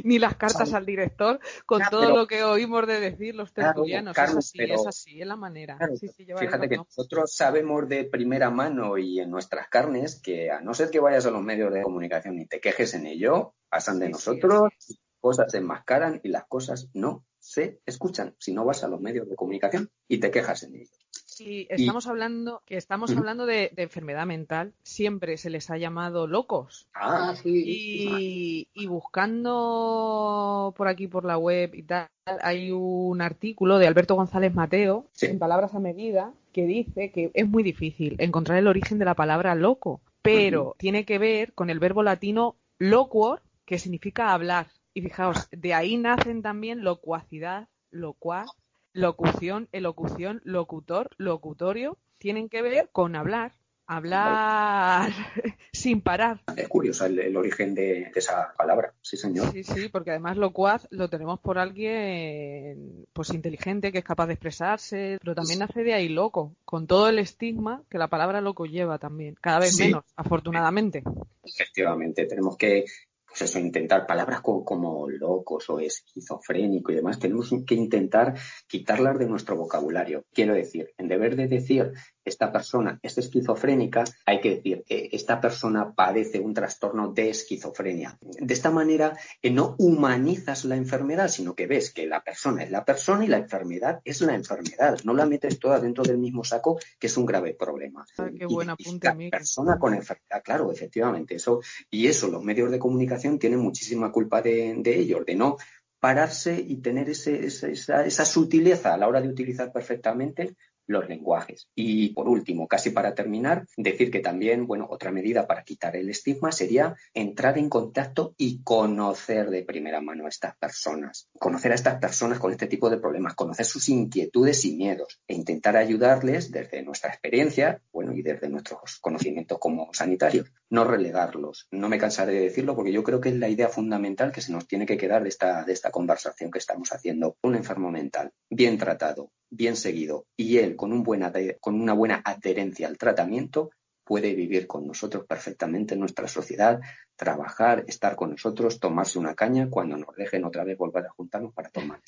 ni las cartas al director, con todo pero- lo que oímos de decir los Claro, tertulianos. Carmen, es así, pero- es así, es la manera. Claro, Sí, sí, lleva Fíjate que nosotros sabemos de primera mano y en nuestras carnes que a no ser que vayas a los medios de comunicación y te quejes en ello, pasan de Sí, sí, nosotros, cosas se enmascaran y las cosas no se escuchan si no vas a los medios de comunicación y te quejas en ello. Sí, estamos hablando, que estamos hablando de, de enfermedad mental, siempre se les ha llamado locos. Ah, Ah, sí. Y, y buscando por aquí por la web y tal, hay un artículo de Alberto González Mateo, Sí. en palabras a medida, que dice que es muy difícil encontrar el origen de la palabra loco, pero tiene que ver con el verbo latino loquor, que significa hablar. Y fijaos, de ahí nacen también locuacidad, locuaz, locución, elocución, locutor, locutorio. Tienen que ver con hablar, hablar sin parar. es curioso el, el origen de, de esa palabra, sí señor. Sí, sí, porque además locuaz lo tenemos por alguien pues inteligente, que es capaz de expresarse, pero también nace de ahí loco, con todo el estigma que la palabra loco lleva también, cada vez Sí. menos, afortunadamente. Efectivamente, tenemos que pues eso, intentar palabras co- como, locos o esquizofrénico y demás, tenemos que intentar quitarlas de nuestro vocabulario. Quiero decir, en deber de decir esta persona es esquizofrénica, hay que decir eh, esta persona padece un trastorno de esquizofrenia. De esta manera eh, no humanizas la enfermedad, sino que ves que la persona es la persona y la enfermedad es la enfermedad. No la metes toda dentro del mismo saco, que es un grave problema. Ah, qué Y- buen y apunte, la Miguel. persona con enfermedad, claro, efectivamente, eso y eso, los medios de comunicación tienen muchísima culpa de, de ellos, de no pararse y tener ese- esa, esa sutileza a la hora de utilizar perfectamente los lenguajes. Y por último, casi para terminar, decir que también, bueno, otra medida para quitar el estigma sería entrar en contacto y conocer de primera mano a estas personas. Conocer a estas personas con este tipo de problemas, conocer sus inquietudes y miedos e intentar ayudarles desde nuestra experiencia, bueno, y desde nuestros conocimientos como sanitarios. No relegarlos. No me cansaré de decirlo porque yo creo que es la idea fundamental que se nos tiene que quedar de esta, de esta conversación que estamos haciendo. Un enfermo mental, bien tratado, bien seguido, y él con, un buen con una buena adherencia al tratamiento, puede vivir con nosotros perfectamente en nuestra sociedad, trabajar, estar con nosotros, tomarse una caña cuando nos dejen otra vez volver a juntarnos para tomar.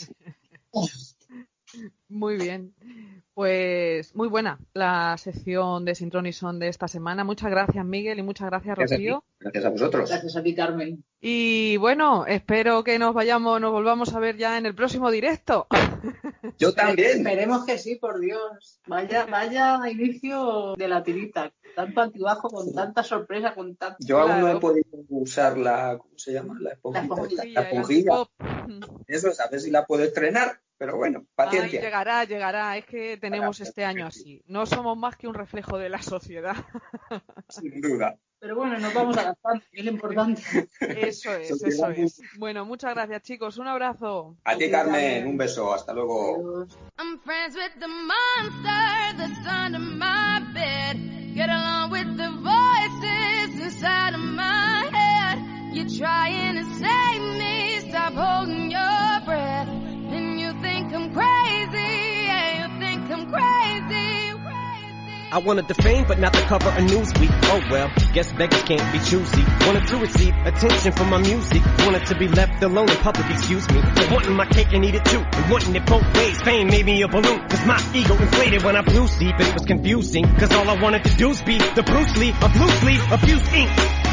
Muy bien. Pues muy buena la sección de Sin y Son de esta semana. Muchas gracias, Miguel, y muchas gracias, Gracias a. Rocío. Gracias a vosotros. Gracias a ti, Carmen. Y bueno, espero que nos vayamos, nos volvamos a ver ya en el próximo directo. Yo también. Esperemos que sí, por Dios. Vaya, vaya inicio de la tirita. Tanto altibajo, con tanta sorpresa, con tanto. Yo aún no he podido usar la, ¿cómo se llama? La esponjilla, La esponjilla. Eso es, a ver si la puedo estrenar, pero bueno, Ay, paciencia. llegará, llegará. Es que tenemos Para- este año así. No somos más que un reflejo de la sociedad. Sin duda. Pero bueno, nos vamos adaptando, que es lo importante. Eso es, eso es. Bueno, muchas gracias, chicos. Un abrazo. A ti, Carmen, un beso. Hasta luego. Adiós. I'm friends with the monster that's under my bed. Get along with the voices inside of my head. You're trying to save me, stop holding your I wanted the fame, but not the cover of Newsweek. Oh well, guess beggars can't be choosy. Wanted to receive attention from my music. Wanted to be left alone in public, excuse me. But wanting my cake and eat it too. And wanting it both ways. Fame made me a balloon. Cause my ego inflated when I blew sleep. It was confusing. Cause all I wanted to do was be the Bruce Lee of loose leaf, abuse ink.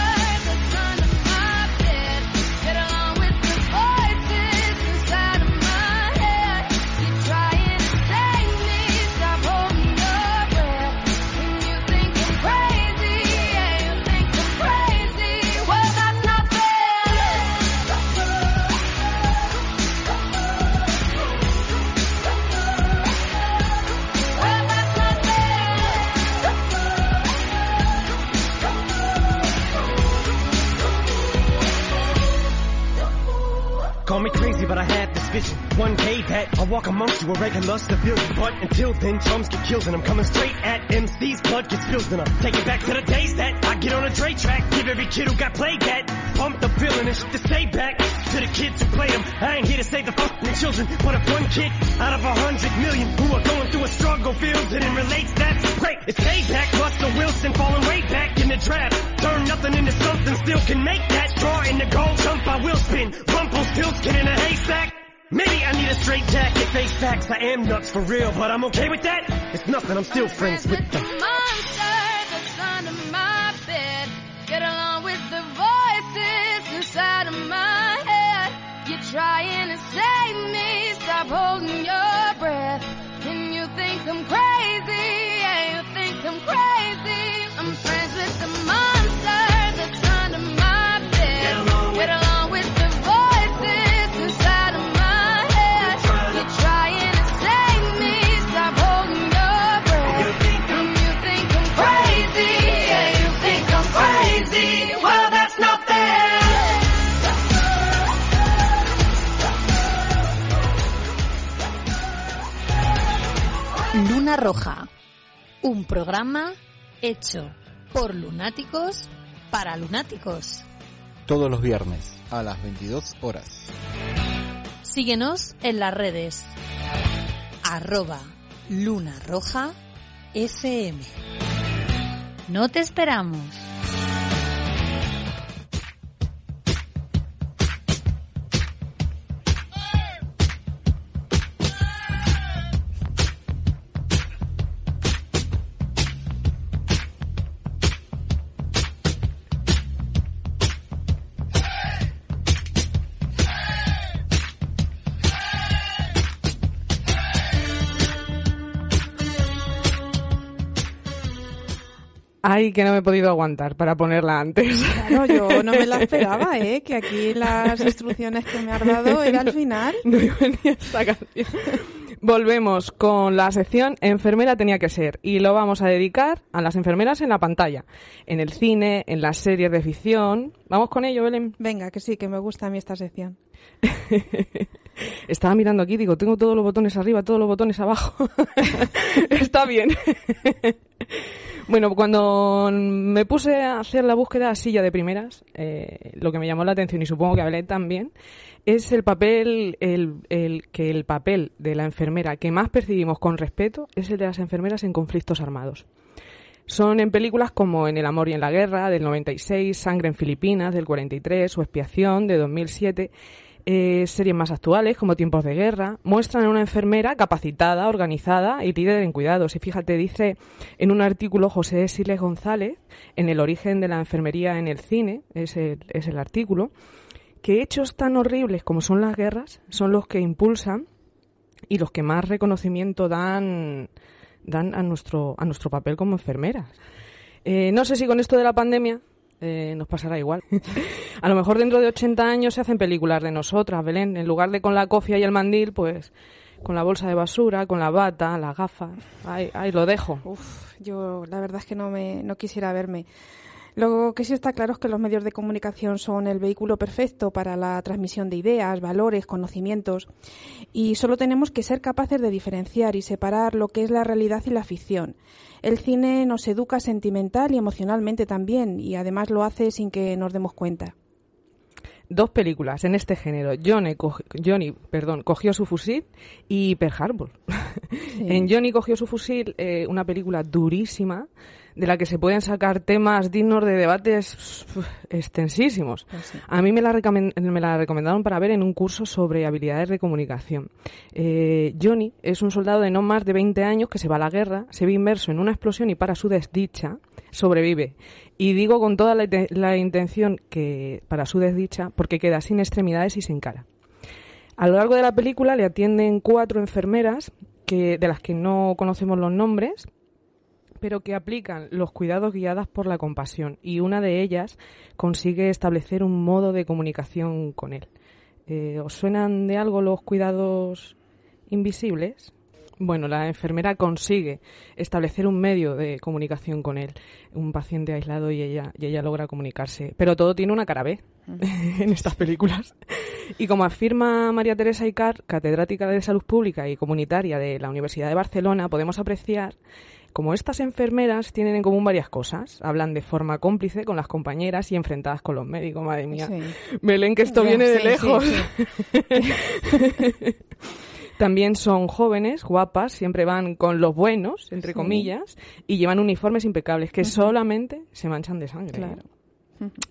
One day that I'll walk amongst you, a regular civilian. But until then, chums get killed and I'm coming straight at MC's blood gets spilled and I'm taking back to the days that I get on a Dre track. Give every kid who got played that. Pump the feeling and shit to say back to the kids who played them. I ain't here to save the fucking children, but if one kid out of a hundred million who are going through a struggle feels it and relates, that's great. It's payback. Russell Wilson falling way back in the draft. Turn nothing into something, still can make that Draw in the gold jump. I will spin. Rumpelstiltskin in a haystack. Maybe I need a straight jacket, face facts. I am nuts for real, but I'm okay with that. It's nothing, I'm still friends with the. Roja, un programa hecho por lunáticos para lunáticos. Todos los viernes a las 22 horas. Síguenos en las redes. Arroba Luna Roja FM. No te esperamos. Ay, que no me he podido aguantar para ponerla antes. Claro, yo no me la esperaba, ¿eh? Que aquí las instrucciones que me has dado era al final. No iba ni a esta canción. Volvemos con la sección Enfermera tenía que ser y lo vamos a dedicar a las enfermeras en la pantalla, en el cine, en las series de ficción. ¿Vamos con ello, Belén? Venga, que sí, que me gusta a mí esta sección. Estaba mirando aquí, digo, tengo todos los botones arriba, todos los botones abajo. Está bien. Bueno, cuando me puse a hacer la búsqueda así ya de primeras, eh, lo que me llamó la atención y supongo que a Belén también, es el papel, el, el- que el papel de la enfermera que más percibimos con respeto es el de las enfermeras en conflictos armados. Son en películas como En el amor y en la guerra del 96, Sangre en Filipinas del 43 o Expiación de 2007. Eh, series más actuales como Tiempos de Guerra muestran a una enfermera capacitada, organizada y líder en cuidados. Y fíjate, dice en un artículo José Siles González, en El origen de la enfermería en el cine, es el, artículo, que hechos tan horribles como son las guerras son los que impulsan y los que más reconocimiento dan, dan a, nuestro, a nuestro papel como enfermeras. Eh, no sé si con esto de la pandemia eh, nos pasará igual. a lo mejor dentro de 80 años se hacen películas de nosotras, Belén. En lugar de con la cofia y el mandil, pues con la bolsa de basura, con la bata, las gafas. Ahí, ahí lo dejo. Uf, yo la verdad es que no me no quisiera verme. Lo que sí está claro es que los medios de comunicación son el vehículo perfecto para la transmisión de ideas, valores, conocimientos y solo tenemos que ser capaces de diferenciar y separar lo que es la realidad y la ficción. El cine nos educa sentimental y emocionalmente también y además lo hace sin que nos demos cuenta. Dos películas en este género. Johnny, cogi- Johnny perdón, cogió su fusil y Pearl Harbor. en Johnny cogió su fusil, eh, una película durísima de la que se pueden sacar temas dignos de debates extensísimos. A mí me la, me la recomendaron para ver en un curso sobre habilidades de comunicación. Eh, Johnny es un soldado de no más de 20 años que se va a la guerra, se ve inmerso en una explosión y para su desdicha sobrevive. Y digo con toda la, la intención que para su desdicha porque queda sin extremidades y sin cara. A lo largo de la película le atienden cuatro enfermeras que, de las que no conocemos los nombres, pero que aplican los cuidados guiadas por la compasión y una de ellas consigue establecer un modo de comunicación con él. Eh, ¿Os suenan de algo los cuidados invisibles? Bueno, la enfermera consigue establecer un medio de comunicación con él, un paciente aislado y ella, y ella logra comunicarse. Pero todo tiene una cara B en estas películas. Y como afirma María Teresa Icar, catedrática de Salud Pública y Comunitaria de la Universidad de Barcelona, podemos apreciar como estas enfermeras tienen en común varias cosas. Hablan de forma cómplice con las compañeras y enfrentadas con los médicos. Madre mía. Sí. Belén, que esto viene de sí, lejos. También son jóvenes, guapas, siempre van con los buenos, entre comillas, y llevan uniformes impecables que solamente se manchan de sangre. Claro.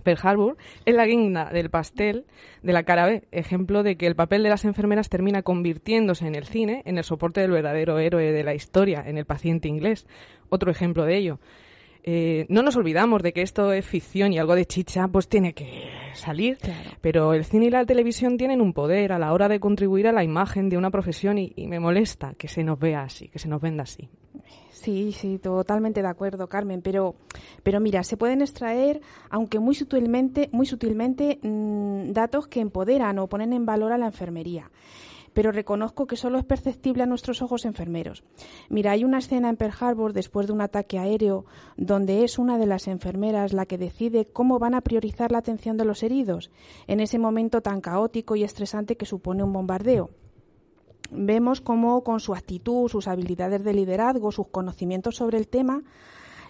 Pearl Harbor es la guinda del pastel de la cara B, ejemplo de que el papel de las enfermeras termina convirtiéndose en el cine en el soporte del verdadero héroe de la historia, en el paciente inglés. Otro ejemplo de ello. Eh, no nos olvidamos de que esto es ficción y algo de chicha pues tiene que salir, pero el cine y la televisión tienen un poder a la hora de contribuir a la imagen de una profesión y, y me molesta que se nos vea así, que se nos venda así. Sí, sí, totalmente de acuerdo, Carmen. Pero, pero mira, se pueden extraer, aunque muy sutilmente, muy sutilmente, mm, datos que empoderan o ponen en valor a la enfermería. Pero reconozco que solo es perceptible a nuestros ojos enfermeros. Mira, hay una escena en Pearl Harbor después de un ataque aéreo donde es una de las enfermeras la que decide cómo van a priorizar la atención de los heridos en ese momento tan caótico y estresante que supone un bombardeo vemos cómo con su actitud, sus habilidades de liderazgo, sus conocimientos sobre el tema,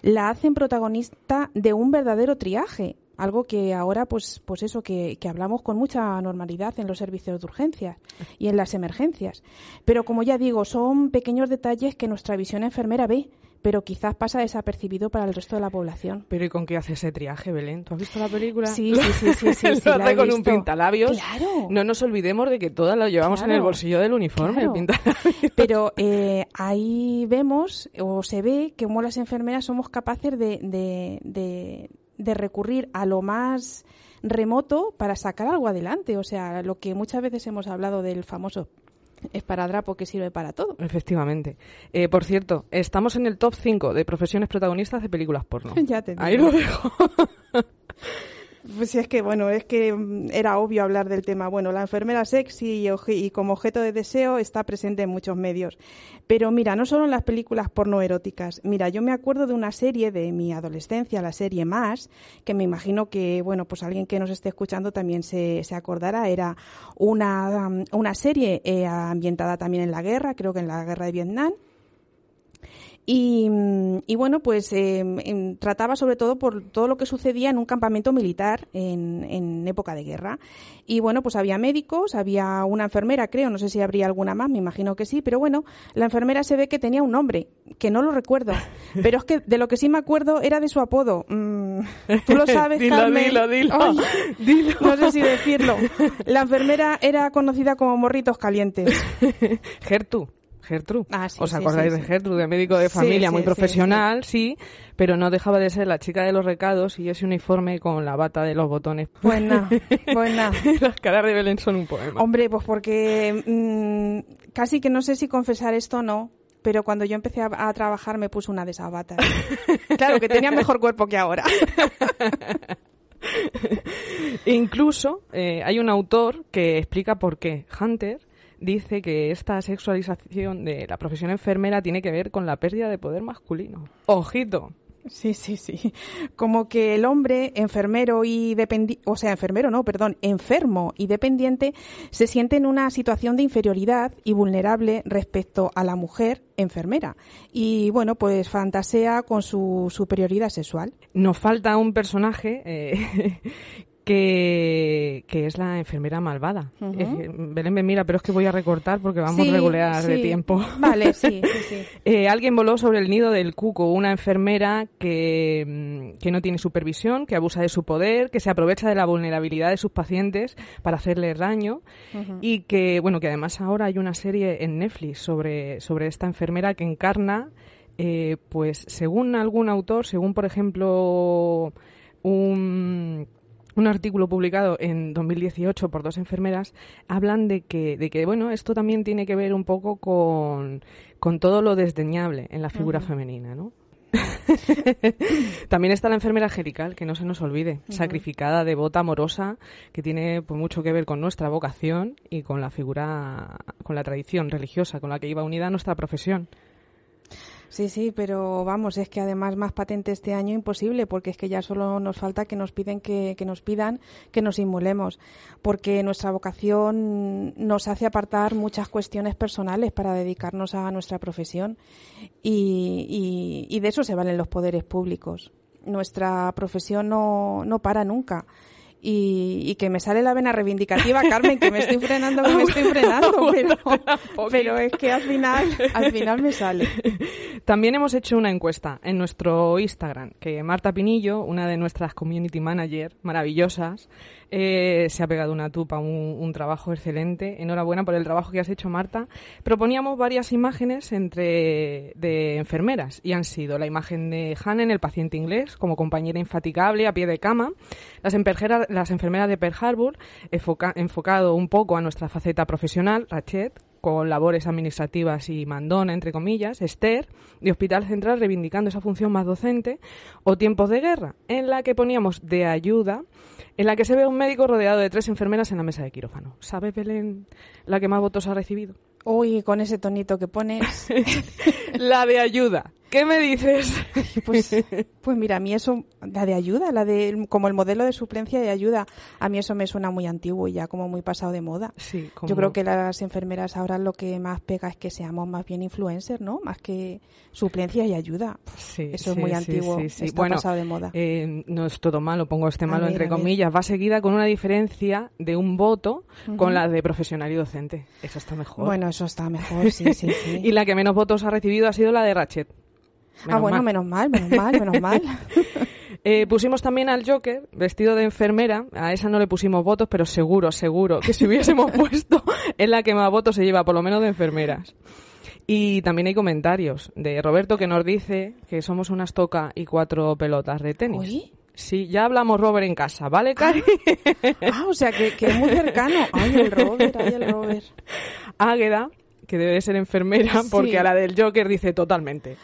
la hacen protagonista de un verdadero triaje, algo que ahora, pues, pues eso, que, que hablamos con mucha normalidad en los servicios de urgencias y en las emergencias. Pero como ya digo, son pequeños detalles que nuestra visión enfermera ve, pero quizás pasa desapercibido para el resto de la población. Pero ¿y con qué hace ese triaje, Belén? ¿Tú has visto la película? Sí, sí, sí, sí, sí, sí, la he con un pintalabios. Claro. No nos olvidemos de que todas lo llevamos en el bolsillo del uniforme, Claro. el pintalabios. Pero eh, ahí vemos o se ve que como las enfermeras somos capaces de, de, de, de recurrir a lo más remoto para sacar algo adelante. O sea, lo que muchas veces hemos hablado del famoso esparadrapo que sirve para todo. Efectivamente. Eh, por cierto, estamos en el top 5 de profesiones protagonistas de películas porno. Ya te digo. Ahí lo dejo. Pues es que, bueno, es que mm, era obvio hablar del tema. Bueno, la enfermera sexy y como objeto de deseo está presente en muchos medios. Pero mira, no solo en las películas porno eróticas. Mira, yo me acuerdo de una serie de mi adolescencia, la serie Más, que me imagino que, bueno, pues alguien que nos esté escuchando también se, se acordará. Era una, mm, una serie eh, ambientada también en la guerra, creo que en la guerra de Vietnam. Y, mm, y bueno, pues eh, trataba sobre todo por todo lo que sucedía en un campamento militar en, en época de guerra. Y bueno, pues había médicos, había una enfermera, creo, no sé si habría alguna más, me imagino que sí, pero bueno, la enfermera se ve que tenía un nombre, que no lo recuerdo. Pero es que de lo que sí me acuerdo era de su apodo. Mm, Tú lo sabes, Dilo, Carmen. dilo, dilo, Ay, dilo. No sé si decirlo. La enfermera era conocida como Morritos Calientes. Gertu. Gertrude. Ah, sí, ¿Os sí, acordáis sí, de. Gertrude, de médico de familia, muy profesional, sí, pero no dejaba de ser la chica de los recados y ese uniforme con la bata de los botones. Pues nada, pues nada. Las caras de Belén son un poema. Hombre, pues porque mm, casi que no sé si confesar esto o no, pero cuando yo empecé a, a trabajar me puse una de esas batas. claro, que tenía mejor cuerpo que ahora. Incluso eh, hay un autor que explica por qué. Hunter dice que esta sexualización de la profesión enfermera tiene que ver con la pérdida de poder masculino. Ojito. Sí, sí, sí. Como que el hombre enfermero y dependiente, o sea, enfermero no, perdón, enfermo y dependiente se siente en una situación de inferioridad y vulnerable respecto a la mujer enfermera. Y bueno, pues fantasea con su superioridad sexual. Nos falta un personaje eh, que, que es la enfermera malvada. Eh, Belén me mira, pero es que voy a recortar porque vamos Sí, regular de tiempo. Vale, sí, sí, sí. Eh, alguien voló sobre el nido del cuco, una enfermera que, que no tiene supervisión, que abusa de su poder, que se aprovecha de la vulnerabilidad de sus pacientes para hacerles daño y que, bueno, que además ahora hay una serie en Netflix sobre, sobre esta enfermera que encarna, eh, pues según algún autor, según por ejemplo un, un artículo publicado en 2018 por dos enfermeras, hablan de que, de que bueno, esto también tiene que ver un poco con, con todo lo desdeñable en la figura femenina, ¿no? También está la enfermera angelical, que no se nos olvide, sacrificada, devota, amorosa, que tiene pues, mucho que ver con nuestra vocación y con la figura, con la tradición religiosa con la que iba unida nuestra profesión. Sí, sí, pero vamos, es que además más patente este año imposible, porque es que ya solo nos falta que nos piden que, que nos pidan que nos inmolemos, porque nuestra vocación nos hace apartar muchas cuestiones personales para dedicarnos a nuestra profesión y, y- y de eso se valen los poderes públicos. Nuestra profesión no, no para nunca. Y, y que me sale la vena reivindicativa, Carmen, que me estoy frenando, que me estoy frenando, pero, pero es que al final, al final me sale. También hemos hecho una encuesta en nuestro Instagram, que Marta Pinillo, una de nuestras community manager maravillosas, eh, se ha pegado una tupa, un, trabajo excelente. Enhorabuena por el trabajo que has hecho, Marta. Proponíamos varias imágenes entre de enfermeras y han sido la imagen de Hanen, el paciente inglés, como compañera infatigable a pie de cama, las, las enfermeras de Pearl Harbor, enfoca- enfocado un poco a nuestra faceta profesional, Rachet, con labores administrativas y mandona, entre comillas, Esther, de Hospital Central reivindicando esa función más docente, o Tiempos de Guerra, en la que poníamos de ayuda, en la que se ve un médico rodeado de tres enfermeras en la mesa de quirófano. ¿Sabe, Belén, la que más votos ha recibido? Uy, con ese tonito que pones. la de ayuda. ¿Qué me dices? Pues, pues mira, a mí eso, la de ayuda, la de como el modelo de suplencia y ayuda, a mí eso me suena muy antiguo y ya como muy pasado de moda. Sí, como- Yo creo que las enfermeras ahora lo que más pega es que seamos más bien influencers, ¿no? Más que suplencia y ayuda. Sí, eso es sí, muy sí, antiguo, está bueno, pasado de moda. eh, no es todo malo, pongo este malo ver, entre comillas. Va seguida con una diferencia de un voto con la de profesional y docente. Eso está mejor. Bueno, eso está mejor, sí, sí, sí. y la que menos votos ha recibido ha sido la de Ah, bueno, menos mal, menos mal, menos mal. Eh, pusimos también al Joker vestido de enfermera. A esa no le pusimos votos, pero seguro, seguro que si hubiésemos puesto es la que más votos se lleva, por lo menos de enfermeras. Y también hay comentarios de Roberto que nos dice que somos unas toca y cuatro pelotas de tenis. ¿Oye? Sí, ya hablamos Robert en casa, ¿vale, Cari? Ah, o sea, que, que es muy cercano. Ay, el Robert, ay, el Robert. Águeda, que debe de ser enfermera, Sí. porque a la del Joker dice totalmente.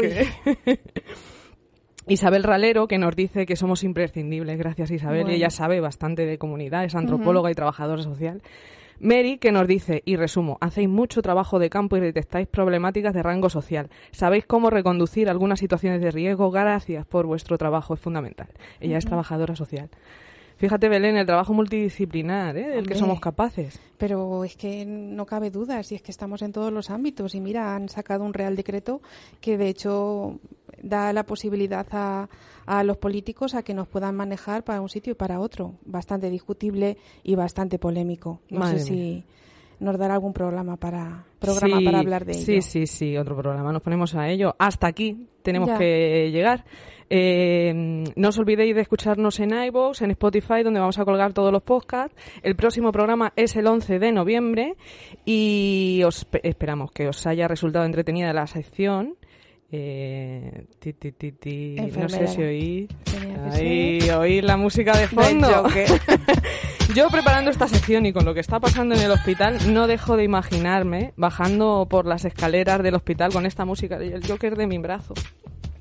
que- Isabel Ralero, que nos dice que somos imprescindibles. Gracias, Isabel. Y Bueno. ella sabe bastante de comunidad, es antropóloga y trabajadora social. Mary, que nos dice, y resumo, hacéis mucho trabajo de campo y detectáis problemáticas de rango social. Sabéis cómo reconducir algunas situaciones de riesgo. Gracias por vuestro trabajo, es fundamental. Ella es trabajadora social. Fíjate, Belén, el trabajo multidisciplinar ¿eh? del que somos capaces. Pero es que no cabe duda, si es que estamos en todos los ámbitos. Y mira, han sacado un Real Decreto que de hecho da la posibilidad a, a los políticos a que nos puedan manejar para un sitio y para otro. Bastante discutible y bastante polémico. No Madre sé mía. Nos dará algún programa para programa Sí, para hablar de Sí, ello. sí, sí, otro programa. Nos ponemos a ello. Hasta aquí tenemos Ya. que llegar. Eh, no os olvidéis de escucharnos en iVoox, en Spotify, donde vamos a colgar todos los podcasts. El próximo programa es el 11 de noviembre y os pe- esperamos que os haya resultado entretenida la sección. Eh, ti, ti, ti, ti. No sé si oí, ahí, oí la música de fondo. Joker. Yo preparando esta sección y con lo que está pasando en el hospital, no dejo de imaginarme bajando por las escaleras del hospital con esta música el Joker de mi brazo.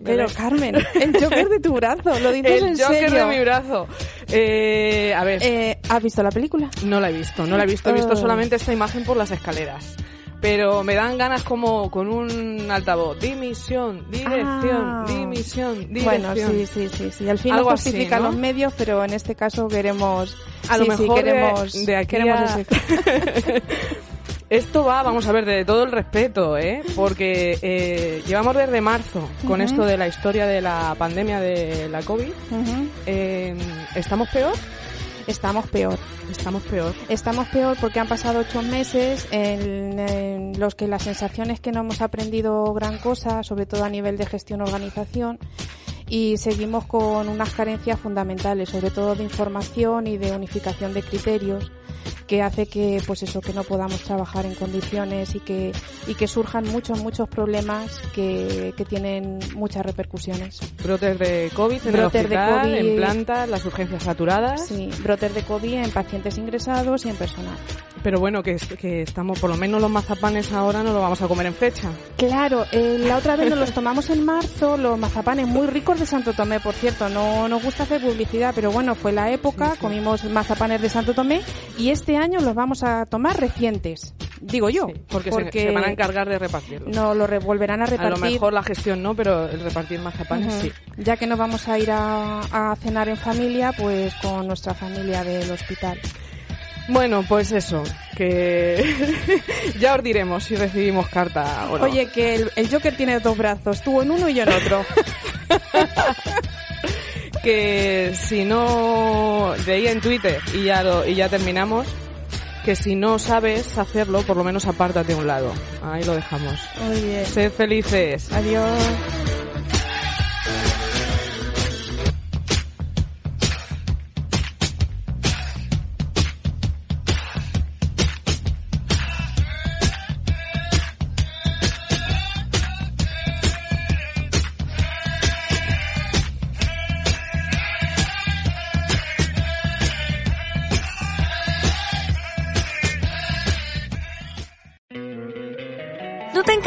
Pero Carmen, el Joker de tu brazo, lo dices el en Joker serio. de mi brazo. Eh, a ver, Eh, ¿Has visto la película? no la he visto, no la he visto, he visto Oh. solamente esta imagen por las escaleras. Pero me dan ganas como con un altavoz. Dimisión, dirección, Ah. dimisión, dirección. Bueno, sí, sí, sí, sí. Al fin Algo así, justifica ¿no? los medios, pero en este caso queremos... A lo sí, sí, mejor queremos, de aquí queremos a- ese- Esto va, vamos a ver, de todo el respeto, ¿eh? Porque eh, llevamos desde marzo con esto de la historia de la pandemia de la COVID. Ujú. Eh, ¿Estamos peor? Estamos peor. Estamos peor. Estamos peor porque han pasado ocho meses en, los que las sensaciones que no hemos aprendido gran cosa, sobre todo a nivel de gestión organización, y seguimos con unas carencias fundamentales, sobre todo de información y de unificación de criterios que hace que pues eso que no podamos trabajar en condiciones y que y que surjan muchos muchos problemas que, que tienen muchas repercusiones. Brotes de COVID en Brotes el de hospital, COVID. en plantas, las urgencias saturadas. Sí, brotes de COVID en pacientes ingresados y en personal. Pero bueno, que, que estamos, por lo menos los mazapanes ahora no lo vamos a comer en fecha. Claro, eh, la otra vez nos los tomamos en marzo, los mazapanes muy ricos de Santo Tomé, por cierto, no nos gusta hacer publicidad, pero bueno, fue la época, comimos mazapanes de Santo Tomé y este año los vamos a tomar recientes, digo yo, Porque, se- se, van a encargar de repartirlos. no lo volverán a a repartir. lo mejor la gestión no, pero el repartir mazapanes sí. Ya que nos vamos a ir a, a cenar en familia, pues con nuestra familia del hospital. Bueno, pues eso, que ya os diremos si recibimos carta o no. Oye, que el, el Joker tiene dos brazos, tú en uno y yo en otro. que si no leí en Twitter y ya lo- y ya terminamos que si no sabes hacerlo por lo menos apártate a un lado ahí lo dejamos bien. sed felices adiós